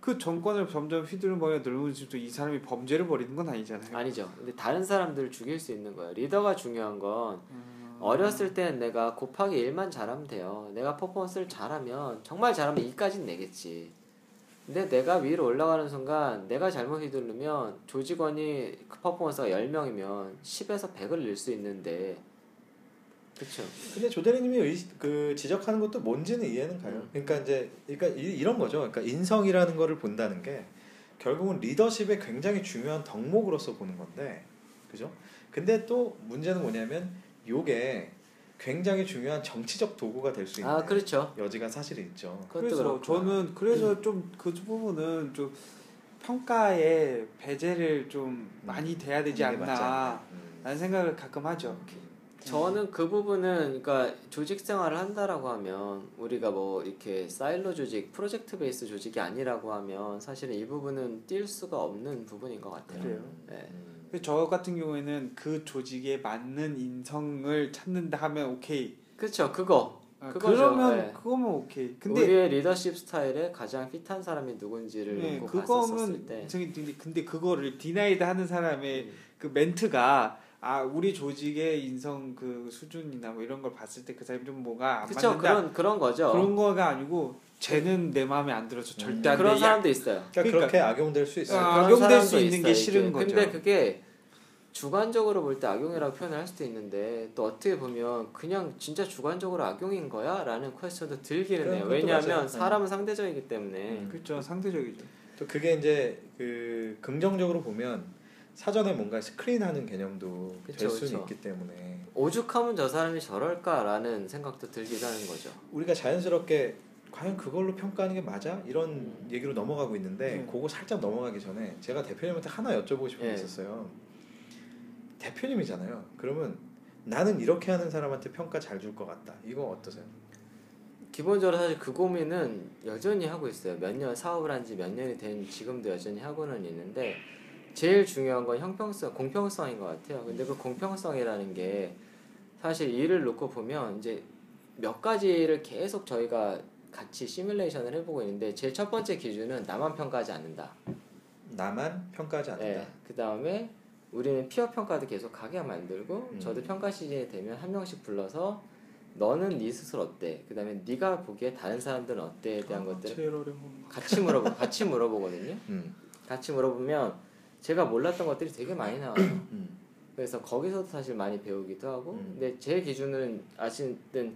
그 정권을 점점 휘두르는 범위가 넓어질수록 이 사람이 범죄를 벌이는 건 아니잖아요. 아니죠. 근데 다른 사람들을 죽일 수 있는 거예요. 리더가 중요한 건 음. 어렸을 때는 내가 곱하기 1만 잘하면 돼요. 내가 퍼포먼스를 잘하면 정말 잘하면 2까지는 내겠지. 근데 내가 위로 올라가는 순간 내가 잘못 휘두르면 조직원이 그 퍼포먼스가 10명이면 10에서 100을 낼 수 있는데 그쵸 근데 조대리님이 의, 그 지적하는 것도 뭔지는 이해는 가요. 음. 그러니까 이제 그러니까 이, 이런 거죠. 그러니까 인성이라는 거를 본다는 게 결국은 리더십의 굉장히 중요한 덕목으로서 보는 건데, 그죠? 근데 또 문제는 뭐냐면 요게 굉장히 중요한 정치적 도구가 될 수 있는 아 그렇죠 여지가 사실은 있죠. 그래서 그렇고 저는 그래서 좀그 부분은 좀 평가에 배제를 좀 많이 돼야 되지 게 맞지 않나 않나. 음. 라는 생각을 가끔 하죠. 저는 그 부분은 그러니까 조직 생활을 한다라고 하면 우리가 뭐 이렇게 사일로 조직, 프로젝트 베이스 조직이 아니라고 하면 사실은 이 부분은 뛸 수가 없는 부분인 것 같아요. 그래요? 네. 저 같은 경우에는 그 조직에 맞는 인성을 찾는다 하면 오케이. 그렇죠. 그거. 아. 그러면 네. 그거면 오케이. 근데 우리의 리더십 스타일에 가장 fit한 사람이 누군지를 네, 그거면 때 근데 그거를 denied 하는 사람의 음. 그 멘트가 아 우리 조직의 인성 그 수준이나 뭐 이런 걸 봤을 때 그 사람이 좀 뭐가 안 그렇죠. 맞는다 그런 그런 거죠. 그런 거가 아니고 쟤는 내 마음에 안 들어서 음. 절대 안 돼. 그런 야, 사람도 있어요. 그러니까, 그러니까- 그렇게 악용될 수 있어요. 아, 악용될 수 있는 게 있어요, 싫은 이게. 거죠. 근데 그게 주관적으로 볼 때 악용이라고 표현을 할 수도 있는데 또 어떻게 보면 그냥 진짜 주관적으로 악용인 거야 라는 퀘스천도 들기는 해요. 왜냐하면 맞아요. 사람은 상대적이기 때문에 음. 그렇죠 상대적이죠. 또 그게 이제 그 긍정적으로 보면 사전에 뭔가 스크린하는 개념도 그쵸, 될 수는 그쵸. 있기 때문에 오죽하면 저 사람이 저럴까라는 생각도 들기도 하는 거죠. 우리가 자연스럽게 과연 그걸로 평가하는 게 맞아? 이런 음. 얘기로 넘어가고 있는데 음. 그거 살짝 넘어가기 전에 제가 대표님한테 하나 여쭤보고 싶은 게 예. 있었어요. 대표님이잖아요. 그러면 나는 이렇게 하는 사람한테 평가 잘 줄 것 같다. 이거 어떠세요? 기본적으로 사실 그 고민은 여전히 하고 있어요. 몇 년 사업을 한 지 몇 년이 된 지금도 여전히 하고는 있는데 제일 중요한 건 형평성, 공평성인 것 같아요. 근데 그 공평성이라는 게 사실 일을 놓고 보면 이제 몇 가지를 계속 저희가 같이 시뮬레이션을 해보고 있는데 제일 첫 번째 기준은 나만 평가하지 않는다. 나만 평가하지 않는다. 네. 그 다음에 우리는 피어 평가도 계속 가게 만들고 음. 저도 평가 시즌이 되면 한 명씩 불러서 너는 네 스스로 어때? 그 다음에 네가 보기에 다른 사람들은 어때에 대한 아, 거. 같이 물어보 같이 물어보거든요. 음. 같이 물어보면 제가 몰랐던 것들이 되게 많이 나와요. 음. 그래서 거기서도 사실 많이 배우기도 하고 음. 근데 제 기준은 아시든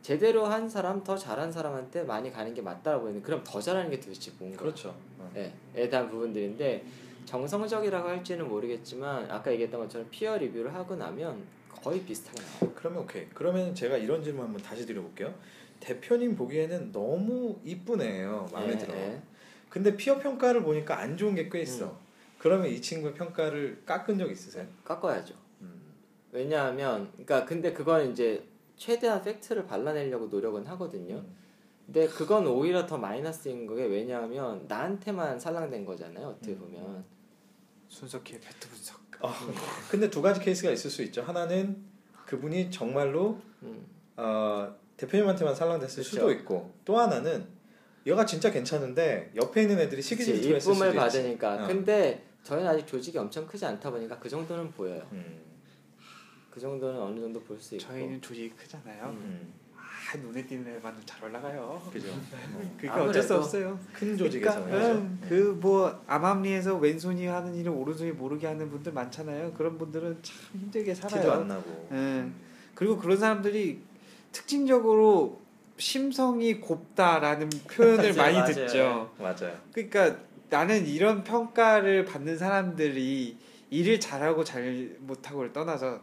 제대로 한 사람 더 잘한 사람한테 많이 가는 게 맞다고 보이는 그럼 더 잘하는 게 도대체 뭔가 그렇죠. 어. 예, 에 대한 부분들인데 정성적이라고 할지는 모르겠지만 아까 얘기했던 것처럼 피어 리뷰를 하고 나면 거의 비슷하게 나와요. 그러면 오케이. 그러면 제가 이런 질문 한번 다시 드려볼게요. 대표님 보기에는 너무 이쁜 애예요. 마음에 예, 들어. 예. 근데 피어 평가를 보니까 안 좋은 게 꽤 있어. 음. 그러면 이 친구의 평가를 깎은 적 있으세요? 깎아야죠. 음. 왜냐하면 그러니까 근데 그건 이제 최대한 팩트를 발라내려고 노력은 하거든요. 음. 근데 그건 오히려 더 마이너스인 거게 왜냐하면 나한테만 살랑된 거잖아요. 어떻게 음. 보면 순석기의 팩트 분석. 어, 근데 두 가지 케이스가 있을 수 있죠. 하나는 그분이 정말로 음. 어, 대표님한테만 살랑댔을 그쵸. 수도 있고 또 하나는 얘가 진짜 괜찮은데 옆에 있는 애들이 시기 질투했을 수도 이쁨을 있지. 받으니까. 어. 근데 저희는 아직 조직이 엄청 크지 않다 보니까 그 정도는 보여요. 음. 그 정도는 어느 정도 볼 수 있고. 저희는 조직이 크잖아요. 음. 음. 아 눈에 띄는 애만 잘 올라가요. 그죠. 어. [LAUGHS] 그게 아무래도 어쩔 수 없어요. 큰 조직에서 그러니까 그뭐 암암리에서 왼손이 하는 일을 오른손이 모르게 하는 분들 많잖아요. 그런 분들은 참 힘들게 티도 살아요. 안 나고. 예. 그리고 그런 사람들이 특징적으로 심성이 곱다라는 표현을 [LAUGHS] 맞아요, 많이 맞아요. 듣죠. 맞아요. 그러니까 나는 이런 평가를 받는 사람들이 일을 잘하고 잘 못하고를 떠나서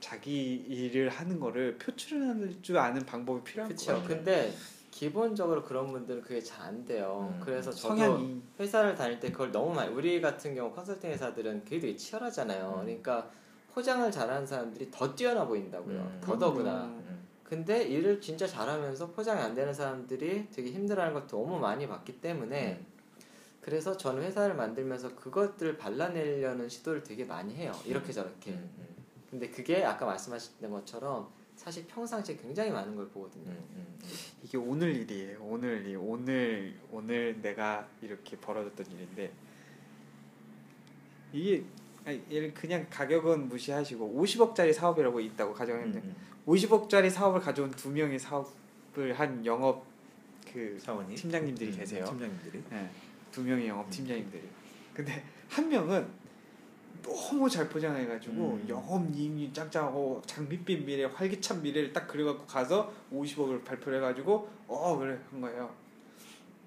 자기 일을 하는 거를 표출할 줄 아는 방법이 필요한 그렇죠. 거예요. 근데 기본적으로 그런 분들은 그게 잘 안 돼요. 음. 그래서 저도 성향이 회사를 다닐 때 그걸 너무 많이 우리 같은 경우 컨설팅 회사들은 그게 되게 치열하잖아요. 음. 그러니까 포장을 잘하는 사람들이 더 뛰어나 보인다고요. 음. 더더구나. 음. 근데 일을 진짜 잘하면서 포장이 안 되는 사람들이 되게 힘들어하는 걸 너무 많이 봤기 때문에 음. 그래서 저는 회사를 만들면서 그것들을 발라내려는 시도를 되게 많이 해요. 이렇게 저렇게. 음. 음. 근데 그게 아까 말씀하셨던 것처럼 사실 평상시에 굉장히 많은 걸 보거든요. 음. 음. 이게 오늘 일이에요. 오늘 일 오늘 오늘 내가 이렇게 벌어졌던 일인데 이게 아니, 얘를 그냥 가격은 무시하시고 50억짜리 사업이라고 있다고 가정했는데 음. 50억짜리 사업을 가져온 두 명의 사업을 한 영업 그 사원이 팀장님들이 음. 계세요. 팀장님들이. 예, 두 명의 영업 팀장님들이. 근데 한 명은 너무 잘 포장해가지고 음. 영업 이익이 짱짱하고 장밋빛 미래, 활기찬 미래를 딱 그려갖고 가서 50억을 발표를 해가지고 어 그래 한 거예요.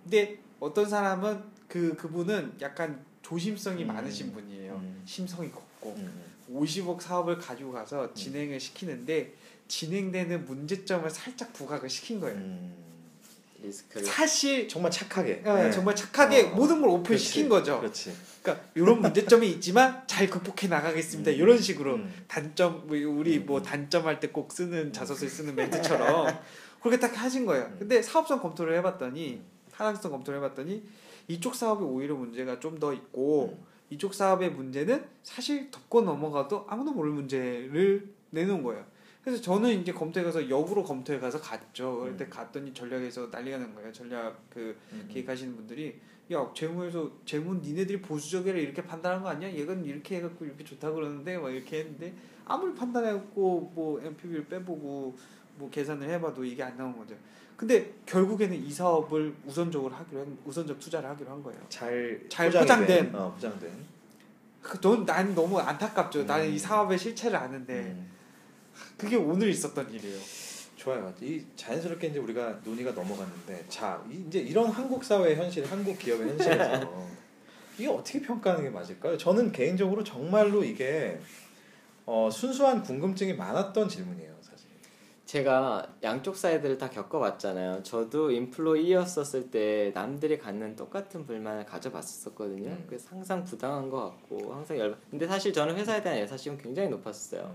근데 어떤 사람은 그 그분은 약간 조심성이 음. 많으신 분이에요. 음. 심성이 곱고 음. 50억 사업을 가지고 가서 진행을 시키는데 진행되는 문제점을 살짝 부각을 시킨 거예요. 음. 리스크를 사실 정말 착하게. 어, 네. 정말 착하게 어. 모든 걸. 오픈시킨 거죠. 그렇지. 그러니까 이런 문제점이 있지만 잘 극복해 나가겠습니다. 음. 이런 식으로 음. 단점 뭐 우리 뭐 음. 단점할 때 꼭 쓰는 자소서에 쓰는 [LAUGHS] 멘트처럼 그렇게 딱 하신 거예요. 음. 근데 사업성 검토를 해봤더니 타당성 검토를 해봤더니 이쪽 사업이 오히려 문제가 좀 더 있고 음. 이쪽 사업의 문제는 사실 덮고 넘어가도 아무도 모를 문제를 내놓은 거예요. 그래서 저는 이제 검토해 가서 역으로 검토해 가서 갔죠. 그때 음. 갔더니 전략에서 난리가 난 거예요. 전략 그 음. 기획하시는 분들이 야 재무에서 재무 니네들이 보수적이라 이렇게 판단한 거 아니야? 얘는 이렇게 해갖고 이렇게 좋다 그러는데 막 이렇게 했는데 아무리 판단해갖고 뭐 NPV를 빼보고 뭐 계산을 해봐도 이게 안 나온 거죠. 근데 결국에는 이 사업을 우선적으로 하기로 한, 우선적 투자를 하기로 한 거예요. 잘잘 포장이 포장된. 된, 어, 포장된. 그 넌, 난 너무 안타깝죠. 음. 나는 이 사업의 실체를 아는데 음. 그게 오늘 있었던 일이에요. 좋아요. 이 자연스럽게 이제 우리가 논의가 넘어갔는데 자 이- 이제 이런 한국 사회의 현실, 한국 기업의 현실에서 [LAUGHS] 이게 어떻게 평가하는 게 맞을까요? 저는 개인적으로 정말로 이게 어, 순수한 궁금증이 많았던 질문이에요, 사실. 제가 양쪽 사이드를 다 겪어봤잖아요. 저도 employee였었을 때 남들이 갖는 똑같은 불만을 가져봤었거든요. 음. 그래서 항상 부당한 것 같고 항상 열. 근데 사실 저는 회사에 대한 애사심은 굉장히 높았어요.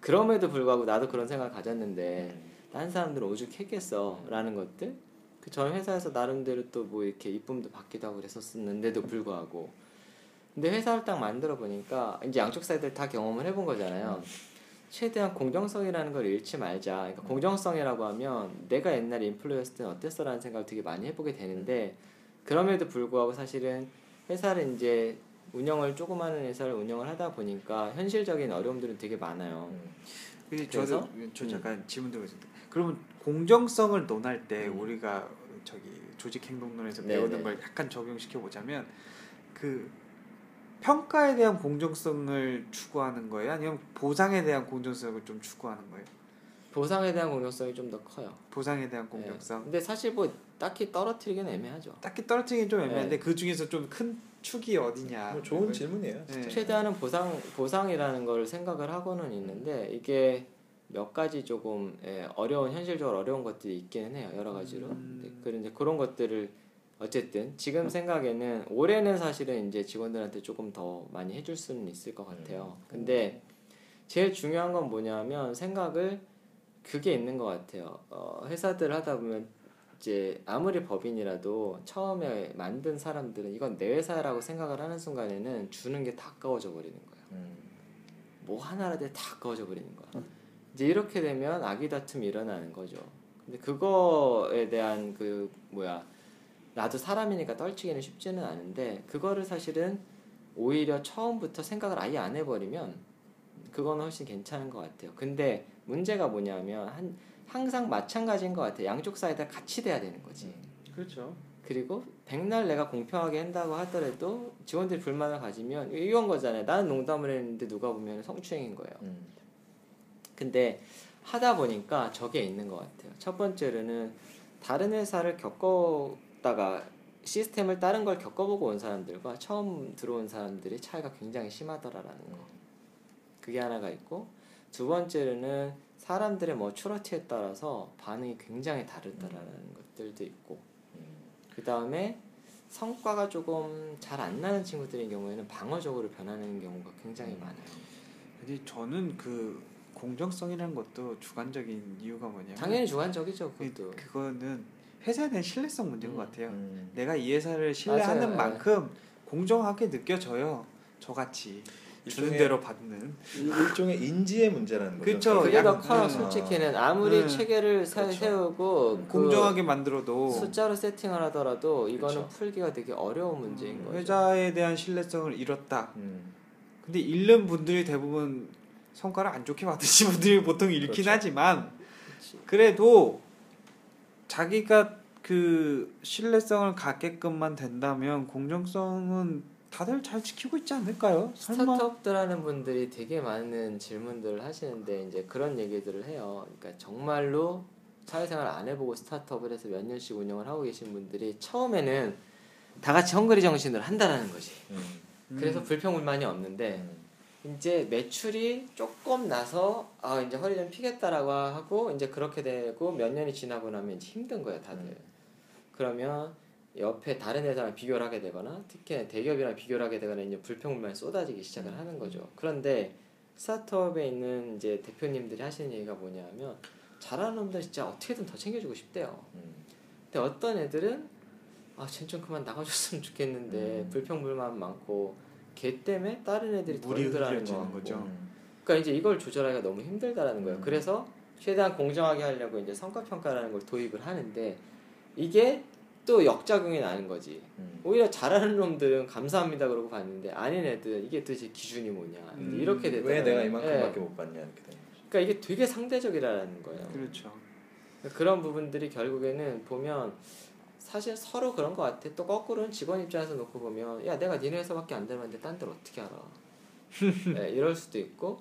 그럼에도 불구하고 나도 그런 생각을 가졌는데 다른 사람들은 오죽했겠어라는 것들. 그 저는 회사에서 나름대로 또 뭐 이렇게 이쁨도 받기도 하고 그랬었는데도 불구하고. 근데 회사를 딱 만들어 보니까 이제 양쪽 사이드를 다 경험을 해본 거잖아요. 최대한 공정성이라는 걸 잃지 말자. 그러니까 공정성이라고 하면 내가 옛날에 employee였을 때는 어땠어라는 생각을 되게 많이 해보게 되는데 그럼에도 불구하고 사실은 회사를 이제 운영을 조그마한 회사를 운영을 하다 보니까 현실적인 어려움들은 되게 많아요. 음. 그래서? 저도 저 잠깐 질문 드리고 있습니다. 그러면 공정성을 논할 때 음. 우리가 저기 조직 행동론에서 네, 배우는 네. 걸 약간 적용시켜 보자면 그 평가에 대한 공정성을 추구하는 거예요? 아니면 보상에 대한 공정성을 좀 추구하는 거예요? 보상에 대한 공정성이 좀 더 커요. 보상에 대한 네. 공정성. 근데 사실 뭐 딱히 떨어뜨리기는 애매하죠. 딱히 떨어뜨리긴 좀 애매한데 네. 그 중에서 좀 큰 축이 어디냐. 뭐 좋은 질문이에요. 네. 최대한은 보상 보상이라는 걸 생각을 하고는 있는데 이게 몇 가지 조금 예, 어려운 현실적으로 어려운 것들이 있기는 해요 여러 가지로. 음. 네, 그런데 그런 것들을 어쨌든 지금 생각에는 올해는 사실은 이제 직원들한테 조금 더 많이 해줄 수는 있을 것 같아요. 근데 제일 중요한 건 뭐냐면 생각을 그게 있는 것 같아요. 어, 회사들 하다 보면 이제 아무리 법인이라도 처음에 만든 사람들은 이건 내 회사라고 생각을 하는 순간에는 주는 게다 아까워져 버리는 거예요. 음. 뭐 하나라도 다 아까워져 버리는 거야. 이제 이렇게 되면 아기 다툼이 일어나는 거죠. 근데 그거에 대한 그 뭐야 나도 사람이니까 떨치기는 쉽지는 않은데 그거를 사실은 오히려 처음부터 생각을 아예 안 해버리면 그거는 훨씬 괜찮은 것 같아요. 근데 문제가 뭐냐면 한 항상 마찬가지인 것 같아요. 양쪽 사이다 같이 돼야 되는 거지. 그렇죠. 그리고 백날 내가 공평하게 한다고 하더라도 직원들이 불만을 가지면 이런 거잖아요. 나는 농담을 했는데 누가 보면 성추행인 거예요. 음. 근데 하다 보니까 저게 있는 것 같아요. 첫 번째로는 다른 회사를 겪었다가 시스템을 다른 걸 겪어보고 온 사람들과 처음 들어온 사람들의 차이가 굉장히 심하더라라는 거. 그게 하나가 있고 두 번째로는 사람들의 뭐 추러티에 따라서 반응이 굉장히 다르다라는 것들도 있고 그 다음에 성과가 조금 잘 안 나는 친구들의 경우에는 방어적으로 변하는 경우가 굉장히 많아요. 근데 저는 그 공정성이라는 것도 주관적인 이유가 뭐냐면 당연히 주관적이죠 그, 그것도. 그거는 회사에 대한 신뢰성 문제인 것 같아요. 음. 내가 이 회사를 신뢰하는 맞아요. 만큼 공정하게 느껴져요. 저같이 주는 대로 받는. 일- 일종의 인지의 문제라는 거죠. 그쵸. 그게 더 약- 커요 음. 솔직히는 아무리 음. 체계를 세- 그렇죠. 세우고 그 공정하게 만들어도 숫자로 세팅을 하더라도 이거는 그렇죠. 풀기가 되게 어려운 문제인 거죠. 회사에 대한 신뢰성을 잃었다. 음. 근데 잃는 분들이 대부분 성과를 안 좋게 받으신 분들이 보통 잃긴 그렇죠. 하지만 그치. 그래도 자기가 그 신뢰성을 갖게끔만 된다면 공정성은 다들 잘 지키고 있지 않을까요? 설마 스타트업들 하는 분들이 되게 많은 질문들을 하시는데 이제 그런 얘기들을 해요. 그러니까 정말로 사회생활 안 해보고 스타트업을 해서 몇 년씩 운영을 하고 계신 분들이 처음에는 다 같이 헝그리 정신을 한다라는 거지. 음. 그래서 불평불만이 없는데 음. 이제 매출이 조금 나서 아 이제 허리 좀 피겠다라고 하고 이제 그렇게 되고 몇 년이 지나고 나면 이제 힘든 거예요 다들. 음. 그러면 옆에 다른 회사랑 비교를 하게 되거나 특히 대기업이랑 비교를 하게 되거나 이제 불평불만이 쏟아지기 시작을 하는 거죠. 그런데 스타트업에 있는 이제 대표님들이 하시는 얘기가 뭐냐면 잘하는 놈들 진짜 어떻게든 더 챙겨주고 싶대요. 음. 근데 어떤 애들은 아, 쟤좀 그만 나가줬으면 좋겠는데 음. 불평불만 많고 걔 때문에 다른 애들이 거 같고. 거죠. 음. 그러니까 이제 이걸 조절하기가 너무 힘들다라는 거예요. 음. 그래서 최대한 공정하게 하려고 이제 성과 평가라는 걸 도입을 하는데 이게 또 역작용이 나는 거지. 음. 오히려 잘하는 놈들은 감사합니다 그러고 봤는데 아닌 애들은 이게 도대체 기준이 뭐냐 음, 이렇게 되더라고요. 왜 내가 예. 이만큼밖에 못 받냐 이렇게 되는 거죠. 그러니까 이게 되게 상대적이라는 거예요. 그렇죠. 그런 부분들이 결국에는 보면 사실 서로 그런 것 같아. 또 거꾸로는 직원 입장에서 놓고 보면 야 내가 니네 회사밖에 안 되는데 딴 데를 어떻게 알아? [LAUGHS] 네, 이럴 수도 있고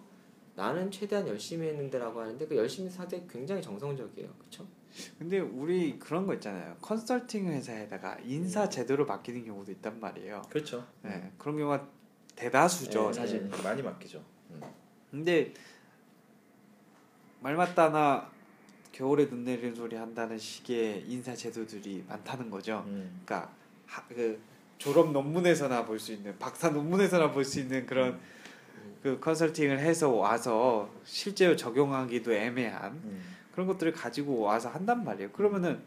나는 최대한 열심히 했는데라고 하는데 그 열심히 상대 굉장히 정성적이에요, 그렇죠? 근데 우리 그런 거 있잖아요. 컨설팅 회사에다가 인사 제도를 맡기는 경우도 있단 말이에요. 그렇죠. 네, 그런 경우가 대다수죠, 네, 사실. 음, 많이 맡기죠. 음. 근데 말 맞다나 겨울에 눈 내리는 소리 한다는 식의 인사 제도들이 많다는 거죠. 음. 그러니까 하, 그 졸업 논문에서나 볼 수 있는 박사 논문에서나 볼 수 있는 그런 그 컨설팅을 해서 와서 실제로 적용하기도 애매한 음. 그런 것들을 가지고 와서 한단 말이에요. 그러면은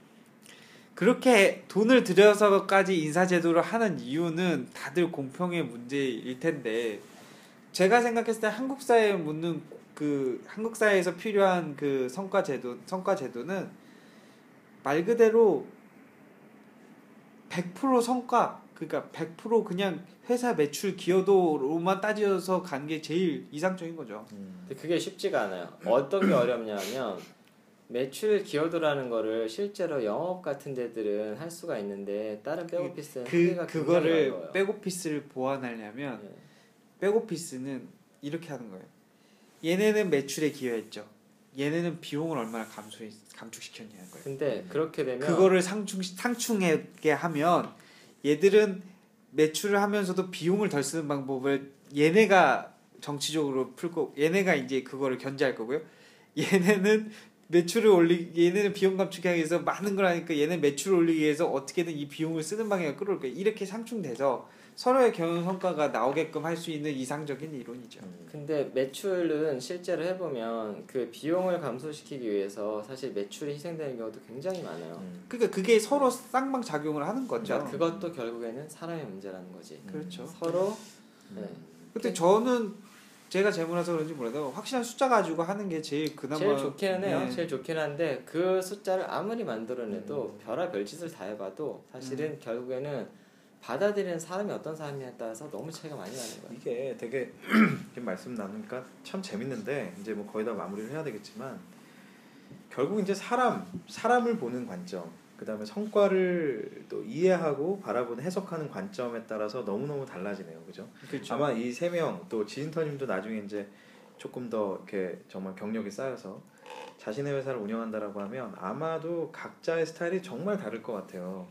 그렇게 돈을 들여서까지 인사 제도를 하는 이유는 다들 공평의 문제일 텐데 제가 생각했을 때 한국 사회에 묻는 그 한국 사회에서 필요한 그 성과 제도 성과 제도는 말 그대로 100% 성과 그러니까 100% 그냥 회사 매출 기여도로만 따져서 가는 게 제일 이상적인 거죠. 음. 근데 그게 쉽지가 않아요. 어떤 게 어렵냐면 매출 기여도라는 거를 실제로 영업 같은 데들은 할 수가 있는데 다른 백오피스는 그 한계가 그거를. 백오피스를 보완하려면 네. 백오피스는 이렇게 하는 거예요. 얘네는 매출에 기여했죠. 얘네는 비용을 얼마나 감소 감축시켰냐는 거예요. 근데 그렇게 되면 그거를 상충 상충하게 하면 얘들은 매출을 하면서도 비용을 덜 쓰는 방법을 얘네가 정치적으로 풀고 얘네가 이제 그거를 견제할 거고요. 얘네는 매출을 올리기 얘네는 비용 감축하기 위해서 많은 걸 하니까 얘는 매출을 올리기 위해서 어떻게든 이 비용을 쓰는 방향을 끌어올 거예요. 이렇게 상충돼서 서로의 경영 성과가 나오게끔 할 수 있는 이상적인 이론이죠. 근데 매출은 실제로 해보면 그 비용을 감소시키기 위해서 사실 매출이 희생되는 경우도 굉장히 많아요. 음. 그러니까 그게 서로 쌍방 작용을 하는 거죠. 그러니까 그것도 결국에는 사람의 문제라는 거지. 그렇죠. 서로 네. 근데 저는 제가 재무라서 그런지 몰라도 확실한 숫자 가지고 하는 게 제일 그나마 제일 좋기는 해요. 네. 제일 좋긴 한데 그 숫자를 아무리 만들어내도 별의별 짓을 다 해봐도 사실은 결국에는 받아들이는 사람이 어떤 사람이냐에 따라서 너무 차이가 많이 나는 거예요. 이게 되게 [CLEARS THROAT] 지금 말씀 나누니까 참 재밌는데 이제 뭐 거의 다 마무리를 해야 되겠지만 결국 이제 사람 사람을 보는 관점 그 다음에 성과를 또 이해하고 바라보는 해석하는 관점에 따라서 너무 너무 달라지네요, 그죠? 그렇죠. 아마 이 세 명 또 지인터님도 나중에 이제 조금 더 이렇게 정말 경력이 쌓여서 자신의 회사를 운영한다라고 하면 아마도 각자의 스타일이 정말 다를 것 같아요.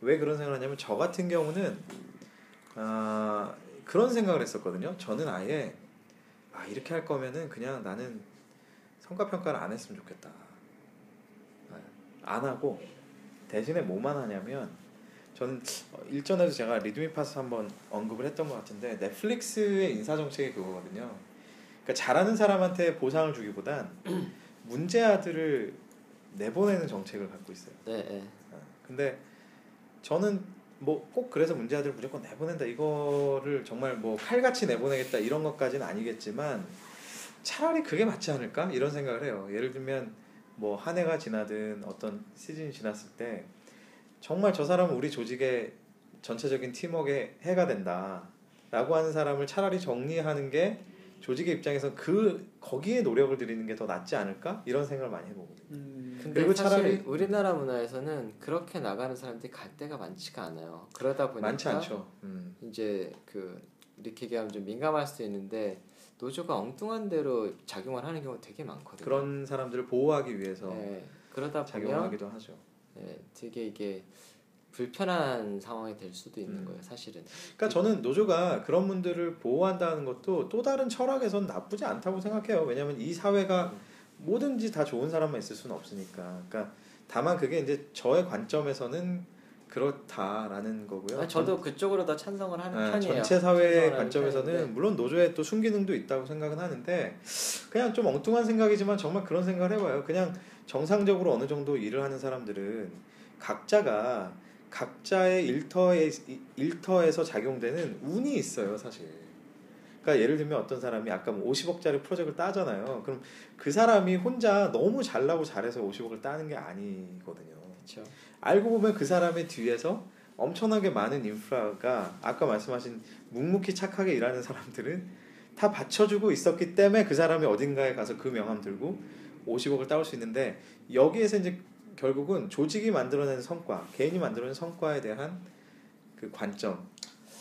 왜 그런 생각을 하냐면 저 같은 경우는 아 그런 생각을 했었거든요. 저는 아예 아 이렇게 할 거면은 그냥 나는 성과 평가를 안 했으면 좋겠다. 아, 안 하고 대신에 뭐만 하냐면 저는 어, 일전에도 제가 리드미 파스 한번 언급을 했던 것 같은데 넷플릭스의 인사 정책이 그거거든요. 그러니까 잘하는 사람한테 보상을 주기보단 [CLEARS THROAT] 문제 아들을 내보내는 정책을 갖고 있어요. 네, 네. 어, 근데 저는 뭐 꼭 그래서 문제 아들을 무조건 내보낸다 이거를 정말 뭐 칼같이 내보내겠다 이런 것까지는 아니겠지만 차라리 그게 맞지 않을까 이런 생각을 해요. 예를 들면 뭐 한 해가 지나든 어떤 시즌이 지났을 때 정말 저 사람은 우리 조직의 전체적인 팀워크에 해가 된다라고 하는 사람을 차라리 정리하는 게 조직의 입장에서 그 거기에 노력을 들이는 게 더 낫지 않을까 이런 생각을 많이 해보거든요. 음, 근데 그리고 사실 차라리- 우리나라 문화에서는 그렇게 나가는 사람들이 갈 데가 많지가 않아요. 그러다 보니까 많지 않죠. 음. 이제 그 이렇게 얘기하면 좀 민감할 수도 있는데 노조가 엉뚱한 대로 작용을 하는 경우가 되게 많거든요. 그런 사람들을 보호하기 위해서 네, 그러다 작용하기도 하죠. 네, 되게 이게 불편한 상황이 될 수도 있는 음. 거예요, 사실은. 그러니까 저는 노조가 그런 분들을 보호한다는 것도 또 다른 철학에선 나쁘지 않다고 생각해요. 왜냐하면 이 사회가 뭐든지 다 좋은 사람만 있을 수는 없으니까. 그러니까 다만 그게 이제 저의 관점에서는 그렇다라는 거고요. 아, 저도 그쪽으로 더 찬성을 하는 네, 편이에요. 전체 사회 관점에서는 편인데. 물론 노조에 또 순기능도 있다고 생각은 하는데 그냥 좀 엉뚱한 생각이지만 정말 그런 생각을 해봐요. 그냥 정상적으로 어느 정도 일을 하는 사람들은 각자가 각자의 일터에 일터에서 작용되는 운이 있어요, 사실. 그러니까 예를 들면 어떤 사람이 아까 뭐 50억짜리 프로젝트를 따잖아요. 그럼 그 사람이 혼자 너무 잘나고 잘해서 50억을 따는 게 아니거든요. 그렇죠. 알고 보면 그 사람의 뒤에서 엄청나게 많은 인프라가 아까 말씀하신 묵묵히 착하게 일하는 사람들은 다 받쳐주고 있었기 때문에 그 사람이 어딘가에 가서 그 명함 들고 50억을 따올 수 있는데 여기에서 이제 결국은 조직이 만들어내는 성과, 개인이 만들어내는 성과에 대한 그 관점.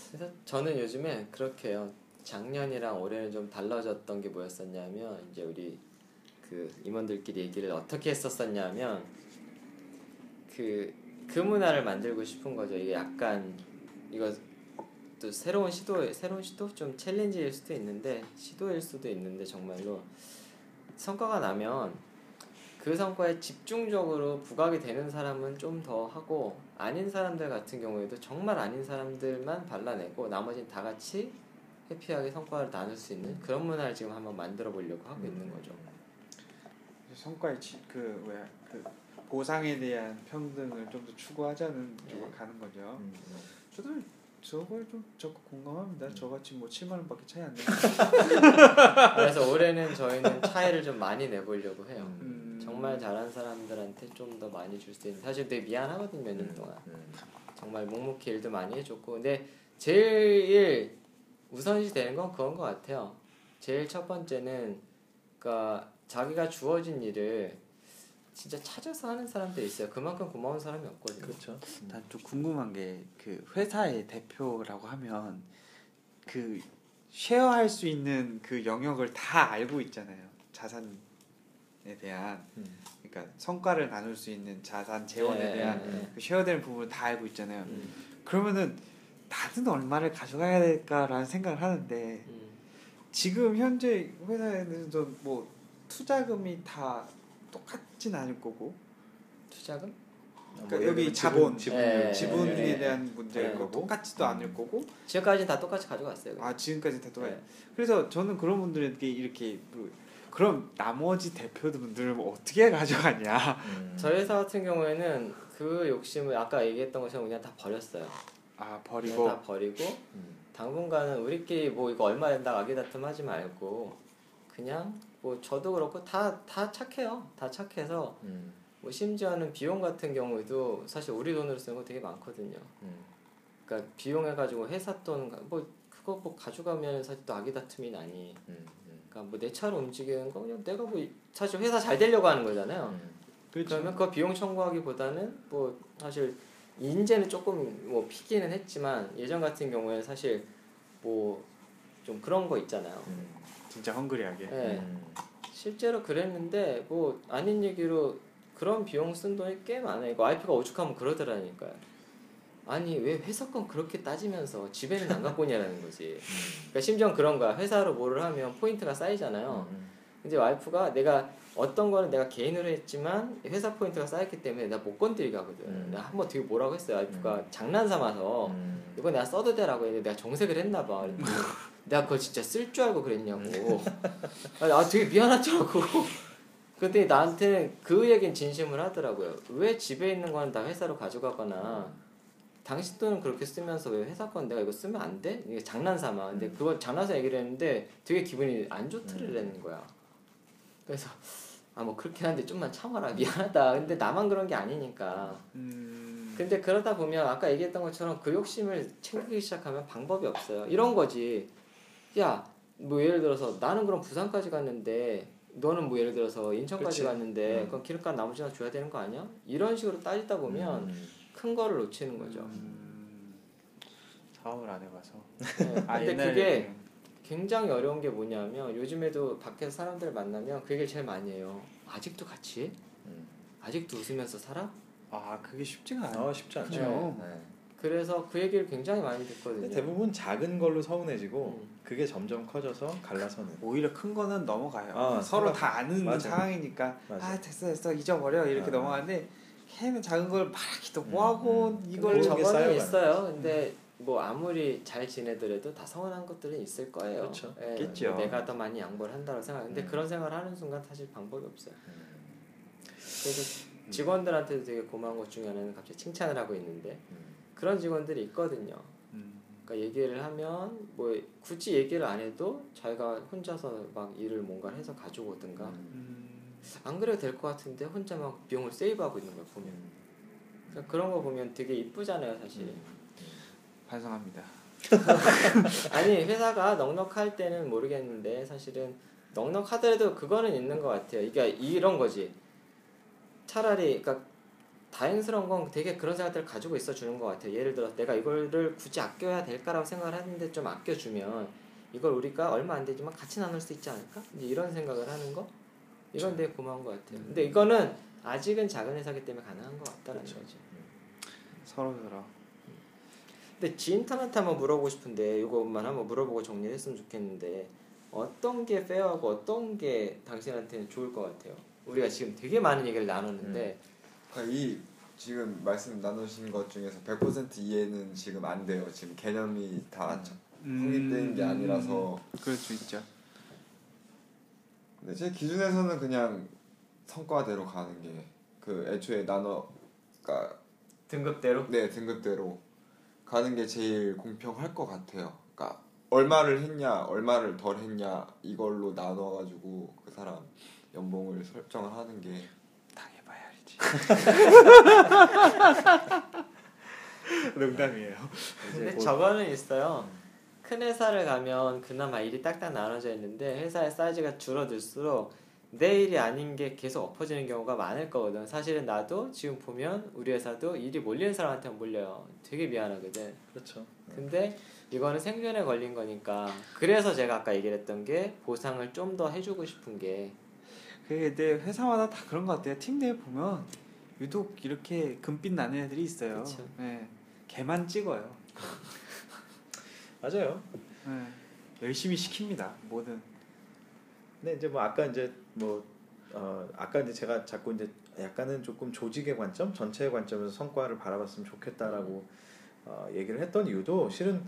그래서 저는 요즘에 그렇게 해요. 작년이랑 올해는 좀 달라졌던 게 뭐였었냐면 이제 우리 그 임원들끼리 얘기를 어떻게 했었었냐면 그, 그 문화를 만들고 싶은 거죠. 이게 약간 이거 또 새로운 시도 새로운 시도 좀 챌린지일 수도 있는데 시도일 수도 있는데 정말로 성과가 나면 그 성과에 집중적으로 부각이 되는 사람은 좀 더 하고 아닌 사람들 같은 경우에도 정말 아닌 사람들만 발라내고 나머지는 다 같이 해피하게 성과를 나눌 수 있는 그런 문화를 지금 한번 만들어 보려고 하고 있는 거죠. 성과의 지, 그 뭐야 그 보상에 대한 평등을 좀 더 추구하자는 쪽으로 네. 가는 거죠. 음, 저도 저걸 좀 적극 공감합니다. 저같이 뭐 7만 원밖에 차이 안 나요. 그래서 올해는 저희는 차이를 좀 많이 내보려고 해요. 음. 정말 잘한 사람들한테 좀 더 많이 줄 수 있는 사실 되게 미안하거든요 몇년 동안 음. 정말 묵묵히 일도 많이 해줬고 근데 제일 우선시 되는 건 그건 것 같아요 제일 첫 번째는 그러니까 자기가 주어진 일을 진짜 찾아서 하는 사람들이 있어요. 그만큼 고마운 사람이 없거든요. 그렇죠. 난 좀 궁금한 게 그 회사의 대표라고 하면 그 쉐어할 수 있는 그 영역을 다 알고 있잖아요. 자산에 대한 음. 그러니까 성과를 나눌 수 있는 자산 재원에 네, 대한 네. 그 쉐어되는 부분을 다 알고 있잖아요. 음. 그러면은 나는 얼마를 가져가야 될까라는 생각을 하는데 음. 지금 현재 회사에는 뭐 투자금이 다 똑같 진 않을 거고 투자금? 그러니까 뭐 여기 자본, 지분, 네. 지분에 네. 대한 문제일 네. 거고 똑같지도 않을 거고 지금까지는 다 똑같이 가져갔어요. 아 지금까지 다 똑같 네. 그래서 저는 그런 분들에게 이렇게 뭐, 그럼 나머지 대표분들은 뭐 어떻게 가져가냐 음. 저희 회사 같은 경우에는 그 욕심을 아까 얘기했던 것처럼 그냥 다 버렸어요. 아 버리고 다 버리고 음. 당분간은 우리끼리 뭐 이거 얼마 된다 아기 다툼 하지 말고 그냥 뭐 저도 그렇고 다 다 착해요. 다 착해서 음. 뭐 심지어는 비용 같은 경우에도 사실 우리 돈으로 쓰는 거 되게 많거든요. 음. 그러니까 비용 해가지고 회사 돈뭐 그거 뭐 가져가면 사실 또 아기 다툼이 나니. 음. 음. 그러니까 뭐 내 차로 움직이는 거 그냥 내가 뭐 사실 회사 잘 되려고 하는 거잖아요. 음. 그렇죠. 그러면 그 비용 청구하기보다는 뭐 사실 인제는 조금 뭐 피기는 했지만 예전 같은 경우에는 사실 뭐 좀 그런 거 있잖아요. 음. 진짜 헝그리하게 네. 음. 실제로 그랬는데 뭐 아닌 얘기로 그런 비용 쓴 돈이 꽤 많아요. 이거 와이프가 오죽하면 그러더라니까요. 아니 왜 회사 건 그렇게 따지면서 집에는 안 갖고 오냐라는 거지. [LAUGHS] 그러니까 심지어 그런 거야. 회사로 뭐를 하면 포인트가 쌓이잖아요. 음. 이제 와이프가 내가 어떤 거는 내가 개인으로 했지만 회사 포인트가 쌓였기 때문에 나 못 건드리게 하거든. 음. 내가 한번 되게 뭐라고 했어요. 와이프가 장난 삼아서 음. 이거 내가 써도 되라고 했는데 내가 정색을 했나 봐. [LAUGHS] 내가 그거 진짜 쓸 줄 알고 그랬냐고. 아 되게 미안하더라고. [LAUGHS] 그랬더니 나한테는 그 얘기는 진심을 하더라고요. 왜 집에 있는 거는 다 회사로 가져가거나 당신 돈은 그렇게 쓰면서 왜 회사 건 내가 이거 쓰면 안 돼? 이게 장난삼아. 근데 음. 그걸 장난삼아 얘기를 했는데 되게 기분이 안 좋더라는 거야. 그래서 아 뭐 그렇긴 한데 좀만 참아라 미안하다. 근데 나만 그런 게 아니니까. 음, 근데 그러다 보면 아까 얘기했던 것처럼 그 욕심을 챙기기 시작하면 방법이 없어요. 이런 거지. 야, 뭐 예를 들어서 나는 그럼 부산까지 갔는데 너는 뭐 예를 들어서 인천까지 그치. 갔는데 음. 그럼 기름값 나머지나 줘야 되는 거 아니야? 이런 식으로 따지다 보면 음. 큰 거를 놓치는 거죠. 음, 사업을 안 해봐서 네. [LAUGHS] 아, 근데 옛날에 그게 굉장히 어려운 게 뭐냐면 요즘에도 밖에서 사람들 만나면 그 얘기를 제일 많이 해요. 아직도 같이 해? 음. 아직도 웃으면서 살아? 아 그게 쉽지가 않아요 아 쉽지 않죠. 그래요. 네. 그래서 그 얘기를 굉장히 많이 듣거든요. 대부분 작은 걸로 서운해지고 음. 그게 점점 커져서 갈라서는. 오히려 큰 거는 넘어가요. 아, 서로 생각- 다 아는 맞아요. 상황이니까 맞아요. 아 됐어 됐어 잊어버려 이렇게 아. 넘어가는데 걔는 작은 걸 말하기도 음, 뭐하고 음. 이걸 쌓여가는 있어요. 근데 뭐 아무리 잘 지내더라도 다 서운한 것들은 있을 거예요. 그렇죠. 예, 있겠죠. 뭐 내가 더 많이 양보를 한다고 생각. 근데 음. 그런 생각을 하는 순간 사실 방법이 없어요. 음. 그래서 직원들한테도 되게 고마운 것 중에 하나는 갑자기 칭찬을 하고 있는데 음. 그런 직원들이 있거든요. 음, 그러니까 얘기를 하면 뭐 굳이 얘기를 안 해도 자기가 혼자서 막 일을 뭔가 해서 가져오든가 음. 음, 안 그래도 될 것 같은데 혼자 막 비용을 세이브하고 있는 걸 보면 그러니까 그런 거 보면 되게 이쁘잖아요 사실. 음. 반성합니다. [LAUGHS] 아니 회사가 넉넉할 때는 모르겠는데 사실은 넉넉하더라도 그거는 있는 것 같아요. 이게 이런 거지. 차라리 그러니까 다행스러운 건 되게 그런 생각들을 가지고 있어 주는 것 같아요. 예를 들어 내가 이거를 굳이 아껴야 될까라고 생각을 하는데 좀 아껴주면 이걸 우리가 얼마 안 되지만 같이 나눌 수 있지 않을까? 이런 생각을 하는 거 이건 되게 고마운 것 같아요. 근데 이거는 아직은 작은 회사기 때문에 가능한 것 같다라는 그렇죠. 거지. 서로 서로. 근데 지인턴한테 한번 물어보고 싶은데 이것만 한번 물어보고 정리했으면 좋겠는데 어떤 게 페어하고 어떤 게 당신한테는 좋을 것 같아요? 우리가 지금 되게 많은 얘기를 나누는데 그러니까 이 지금 말씀 나누신 것 중에서 100% 이해는 지금 안 돼요. 지금 개념이 다 확립된 게 아니라서. 그럴 수 있죠. 근데 제 기준에서는 그냥 성과대로 가는 게 그 애초에 나눠 그러니까 등급대로 네 등급대로 가는 게 제일 공평할 것 같아요. 그러니까 얼마를 했냐, 얼마를 덜 했냐 이걸로 나눠가지고 그 사람 연봉을 설정을 하는 게 알지. [LAUGHS] 농담이에요. 근데 곧- 저거는 있어요. 큰 회사를 가면 그나마 일이 딱딱 나눠져 있는데 회사의 사이즈가 줄어들수록 내 일이 아닌 게 계속 엎어지는 경우가 많을 거거든. 사실은 나도 지금 보면 우리 회사도 일이 몰리는 사람한테 몰려요. 되게 미안하거든. 그렇죠. 근데 이거는 생존에 걸린 거니까 그래서 제가 아까 얘기를 했던 게 보상을 좀 더 해주고 싶은 게 그게 내 회사마다 다 그런 것 같아요. 팀 내에 보면 유독 이렇게 금빛 나는 애들이 있어요. 그쵸. 네. 걔만 찍어요. [LAUGHS] 맞아요. 네. 열심히 시킵니다. 뭐든. 근데 이제 뭐 아까 이제 뭐 어, 아까 이제 제가 자꾸 이제 약간은 조금 조직의 관점, 전체의 관점에서 성과를 바라봤으면 좋겠다라고 어, 얘기를 했던 이유도 실은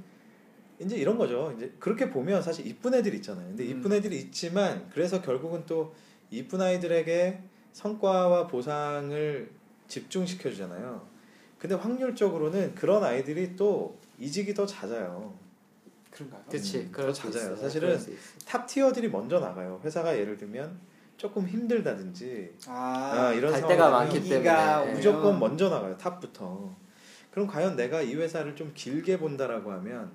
이제 이런 거죠. 이제 그렇게 보면 사실 이쁜 애들이 있잖아요. 근데 이쁜 음. 애들이 있지만 그래서 결국은 또 이쁜 아이들에게 성과와 보상을 집중시켜 주잖아요. 근데 확률적으로는 그런 아이들이 또 이직이 더 잦아요. 그런가요? 그치 음, 더수 잦아요. 있어. 사실은. top tier들이 먼저 나가요. 회사가 예를 들면 조금 힘들다든지 아, 아, 이런 갈 데가 많기 때문에 무조건 먼저 나가요. top부터. 그럼 과연 내가 이 회사를 좀 길게 본다라고 하면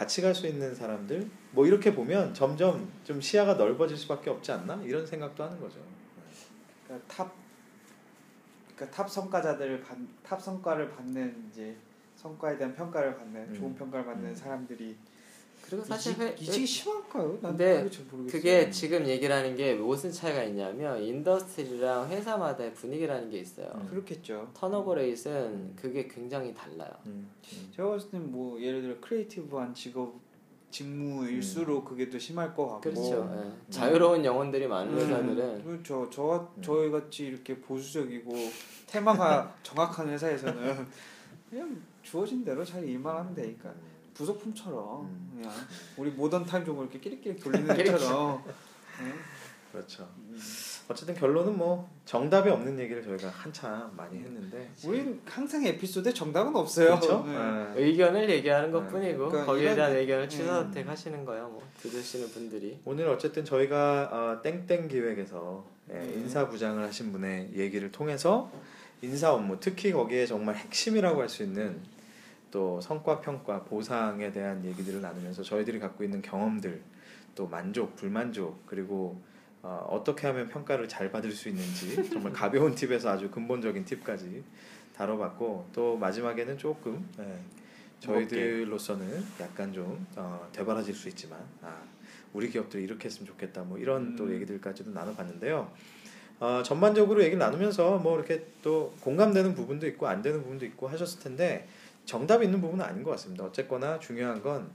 같이 갈 수 있는 사람들 뭐 이렇게 보면 점점 좀 시야가 넓어질 수밖에 없지 않나 이런 생각도 하는 거죠. 그러니까 top, 그러니까 top 성과자들을 받, top 성과를 받는 이제 성과에 대한 평가를 받는 음. 좋은 평가를 받는 음. 사람들이 그리고 사실 이직, 회, 이직이 심할까요? 난 근데 그게 지금 얘기를 하는 게 무슨 차이가 있냐면 industry랑 회사마다의 분위기라는 게 있어요. 음. 그렇겠죠. turnover rate는 그게 굉장히 달라요. 음, 음. 제가 봤을 땐 뭐 예를 들어 creative한 직업 직무일수록 그게 더 심할 것 같고 그렇죠. 예. 자유로운 영혼들이 많은 회사들은 음, 그렇죠. 저 음. 저희 같이 이렇게 보수적이고 테마가 [LAUGHS] 정확한 회사에서는 그냥 주어진 대로 잘 일만 하면 되니까 부속품처럼 음. 그냥 우리 모던 타임종을 이렇게 끼리끼리 돌리는. [LAUGHS] 것처럼 네. 그렇죠. 음. 어쨌든 결론은 뭐 정답이 없는 얘기를 저희가 한참 많이 했는데 우린 항상 에피소드에 정답은 없어요. 그렇죠. 네. 아, 의견을 얘기하는 것 네. 뿐이고 그러니까 거기에 이런- 대한 의견을 음. 취사 선택하시는 거예요. 뭐 들으시는 분들이. 오늘 어쨌든 저희가 어, 땡땡 기획에서 예, 네. 인사 부장을 하신 분의 얘기를 통해서 인사 업무 특히 거기에 정말 핵심이라고 할 수 있는 또 성과 평가 보상에 대한 얘기들을 나누면서 저희들이 갖고 있는 경험들 또 만족 불만족 그리고 어, 어떻게 하면 평가를 잘 받을 수 있는지 정말 가벼운 팁에서 아주 근본적인 팁까지 다뤄봤고 또 마지막에는 조금 예, 저희들로서는 약간 좀 어, 되바라질 수 있지만 아, 우리 기업들이 이렇게 했으면 좋겠다 뭐 이런 또 음. 얘기들까지도 나눠봤는데요. 어, 전반적으로 얘기를 나누면서 뭐 이렇게 또 공감되는 부분도 있고 안 되는 부분도 있고 하셨을 텐데 정답이 있는 부분은 아닌 것 같습니다. 어쨌거나 중요한 건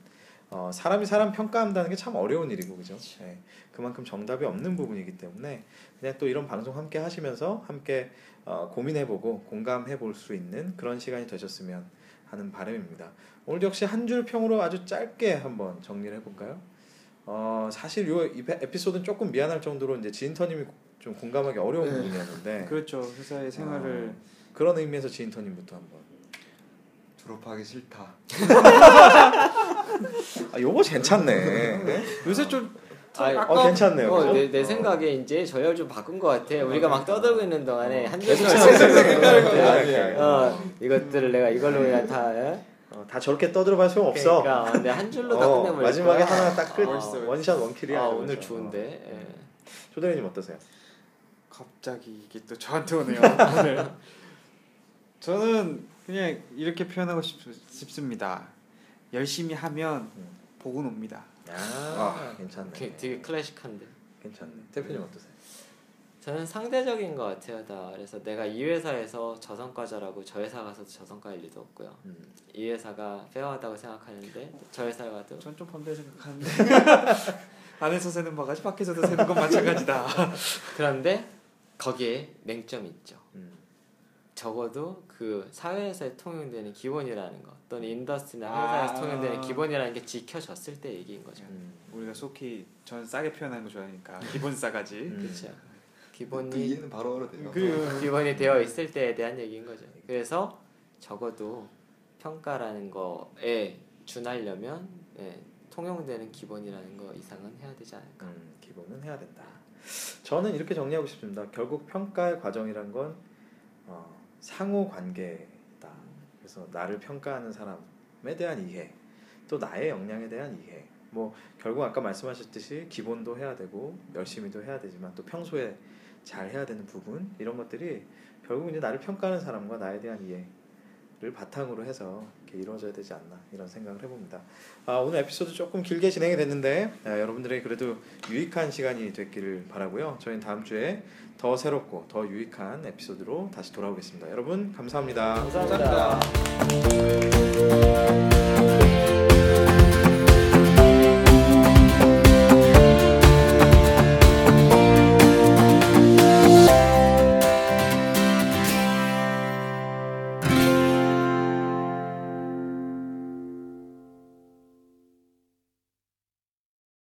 어, 사람이 사람 평가한다는 게 참 어려운 일이고 그죠? 예, 그만큼 정답이 없는 부분이기 때문에 그냥 또 이런 방송 함께 하시면서 함께 어, 고민해보고 공감해볼 수 있는 그런 시간이 되셨으면 하는 바람입니다. 오늘 역시 한 줄 평으로 아주 짧게 한번 정리를 해볼까요? 어, 사실 요 이- 에피소드는 조금 미안할 정도로 이제 지인터님이 좀 공감하기 어려운 네. 부분이었는데 그렇죠. 회사의 생활을 어, 그런 의미에서 지인터님부터 한번. 졸업하기 싫다. [LAUGHS] 아, 요거 괜찮네. 네? 요새 좀 아니, 어, 괜찮네요. 어? 내, 내 어. 생각에 이제 저열 좀 바꾼 것 같아. 우리가 막 떠들고 있는 동안에 한 계속 줄씩 생각을 어, 해. 어, 이것들을 내가 이걸로 그냥 다 예? 어, 다 저렇게 떠들어봐 소용 없어. 그러니까 어, 내가 한 줄로 다 어, 끝내버릴 마지막에 거야. 하나 딱 끝. 어, 원샷 원킬이야. 아. 오늘 좋은데. 예. 조대리님 어떠세요? 갑자기 이게 또 저한테 오네요. 오늘. 저는 그냥 이렇게 표현하고 싶, 싶습니다. 열심히 하면 음. 복은 옵니다. 아, 괜찮네. 되게, 되게 클래식한데. 괜찮네. 대표님 어떠세요? 저는 상대적인 것 같아요 다. 그래서 내가 이 회사에서 저성과자라고 저 회사 가서 저성과일 리도 없고요. 음. 이 회사가 페어하다고 생각하는데 저 회사 가도 전 좀 반대 생각하는데 [LAUGHS] 안에서 새는 바가지 밖에서도 새는 건 마찬가지다. [LAUGHS] 그런데 거기에 맹점이 있죠. 음. 적어도 그 사회에서 통용되는 기본이라는 것 또는 industry나 아. 회사에서 통용되는 기본이라는 게 지켜졌을 때 얘기인 거죠. 음. 우리가 속히 전 싸게 표현하는 거 좋아하니까 기본 싸가지. 음. 그렇죠. 그 기본이 이해는 바로 알아돼요. 그 기본이 되어 있을 때에 대한 얘기인 거죠. 그래서 적어도 평가라는 거에 준하려면 예, 통용되는 기본이라는 거 이상은 해야 되지 않을까. 음, 기본은 해야 된다. 저는 이렇게 정리하고 싶습니다. 결국 평가의 과정이란 건 어, 상호 관계다. 그래서 나를 평가하는 사람에 대한 이해, 또 나의 역량에 대한 이해. 뭐 결국 아까 말씀하셨듯이 기본도 해야 되고 열심히도 해야 되지만 또 평소에 잘 해야 되는 부분 이런 것들이 결국 이제 나를 평가하는 사람과 나에 대한 이해를 바탕으로 해서 이렇게 이루어져야 되지 않나 이런 생각을 해봅니다. 아, 오늘 에피소드 조금 길게 진행이 됐는데 아, 여러분들에게 그래도 유익한 시간이 됐기를 바라고요. 저희는 다음 주에 더 새롭고 더 유익한 에피소드로 다시 돌아오겠습니다. 여러분 감사합니다. 감사합니다. 감사합니다.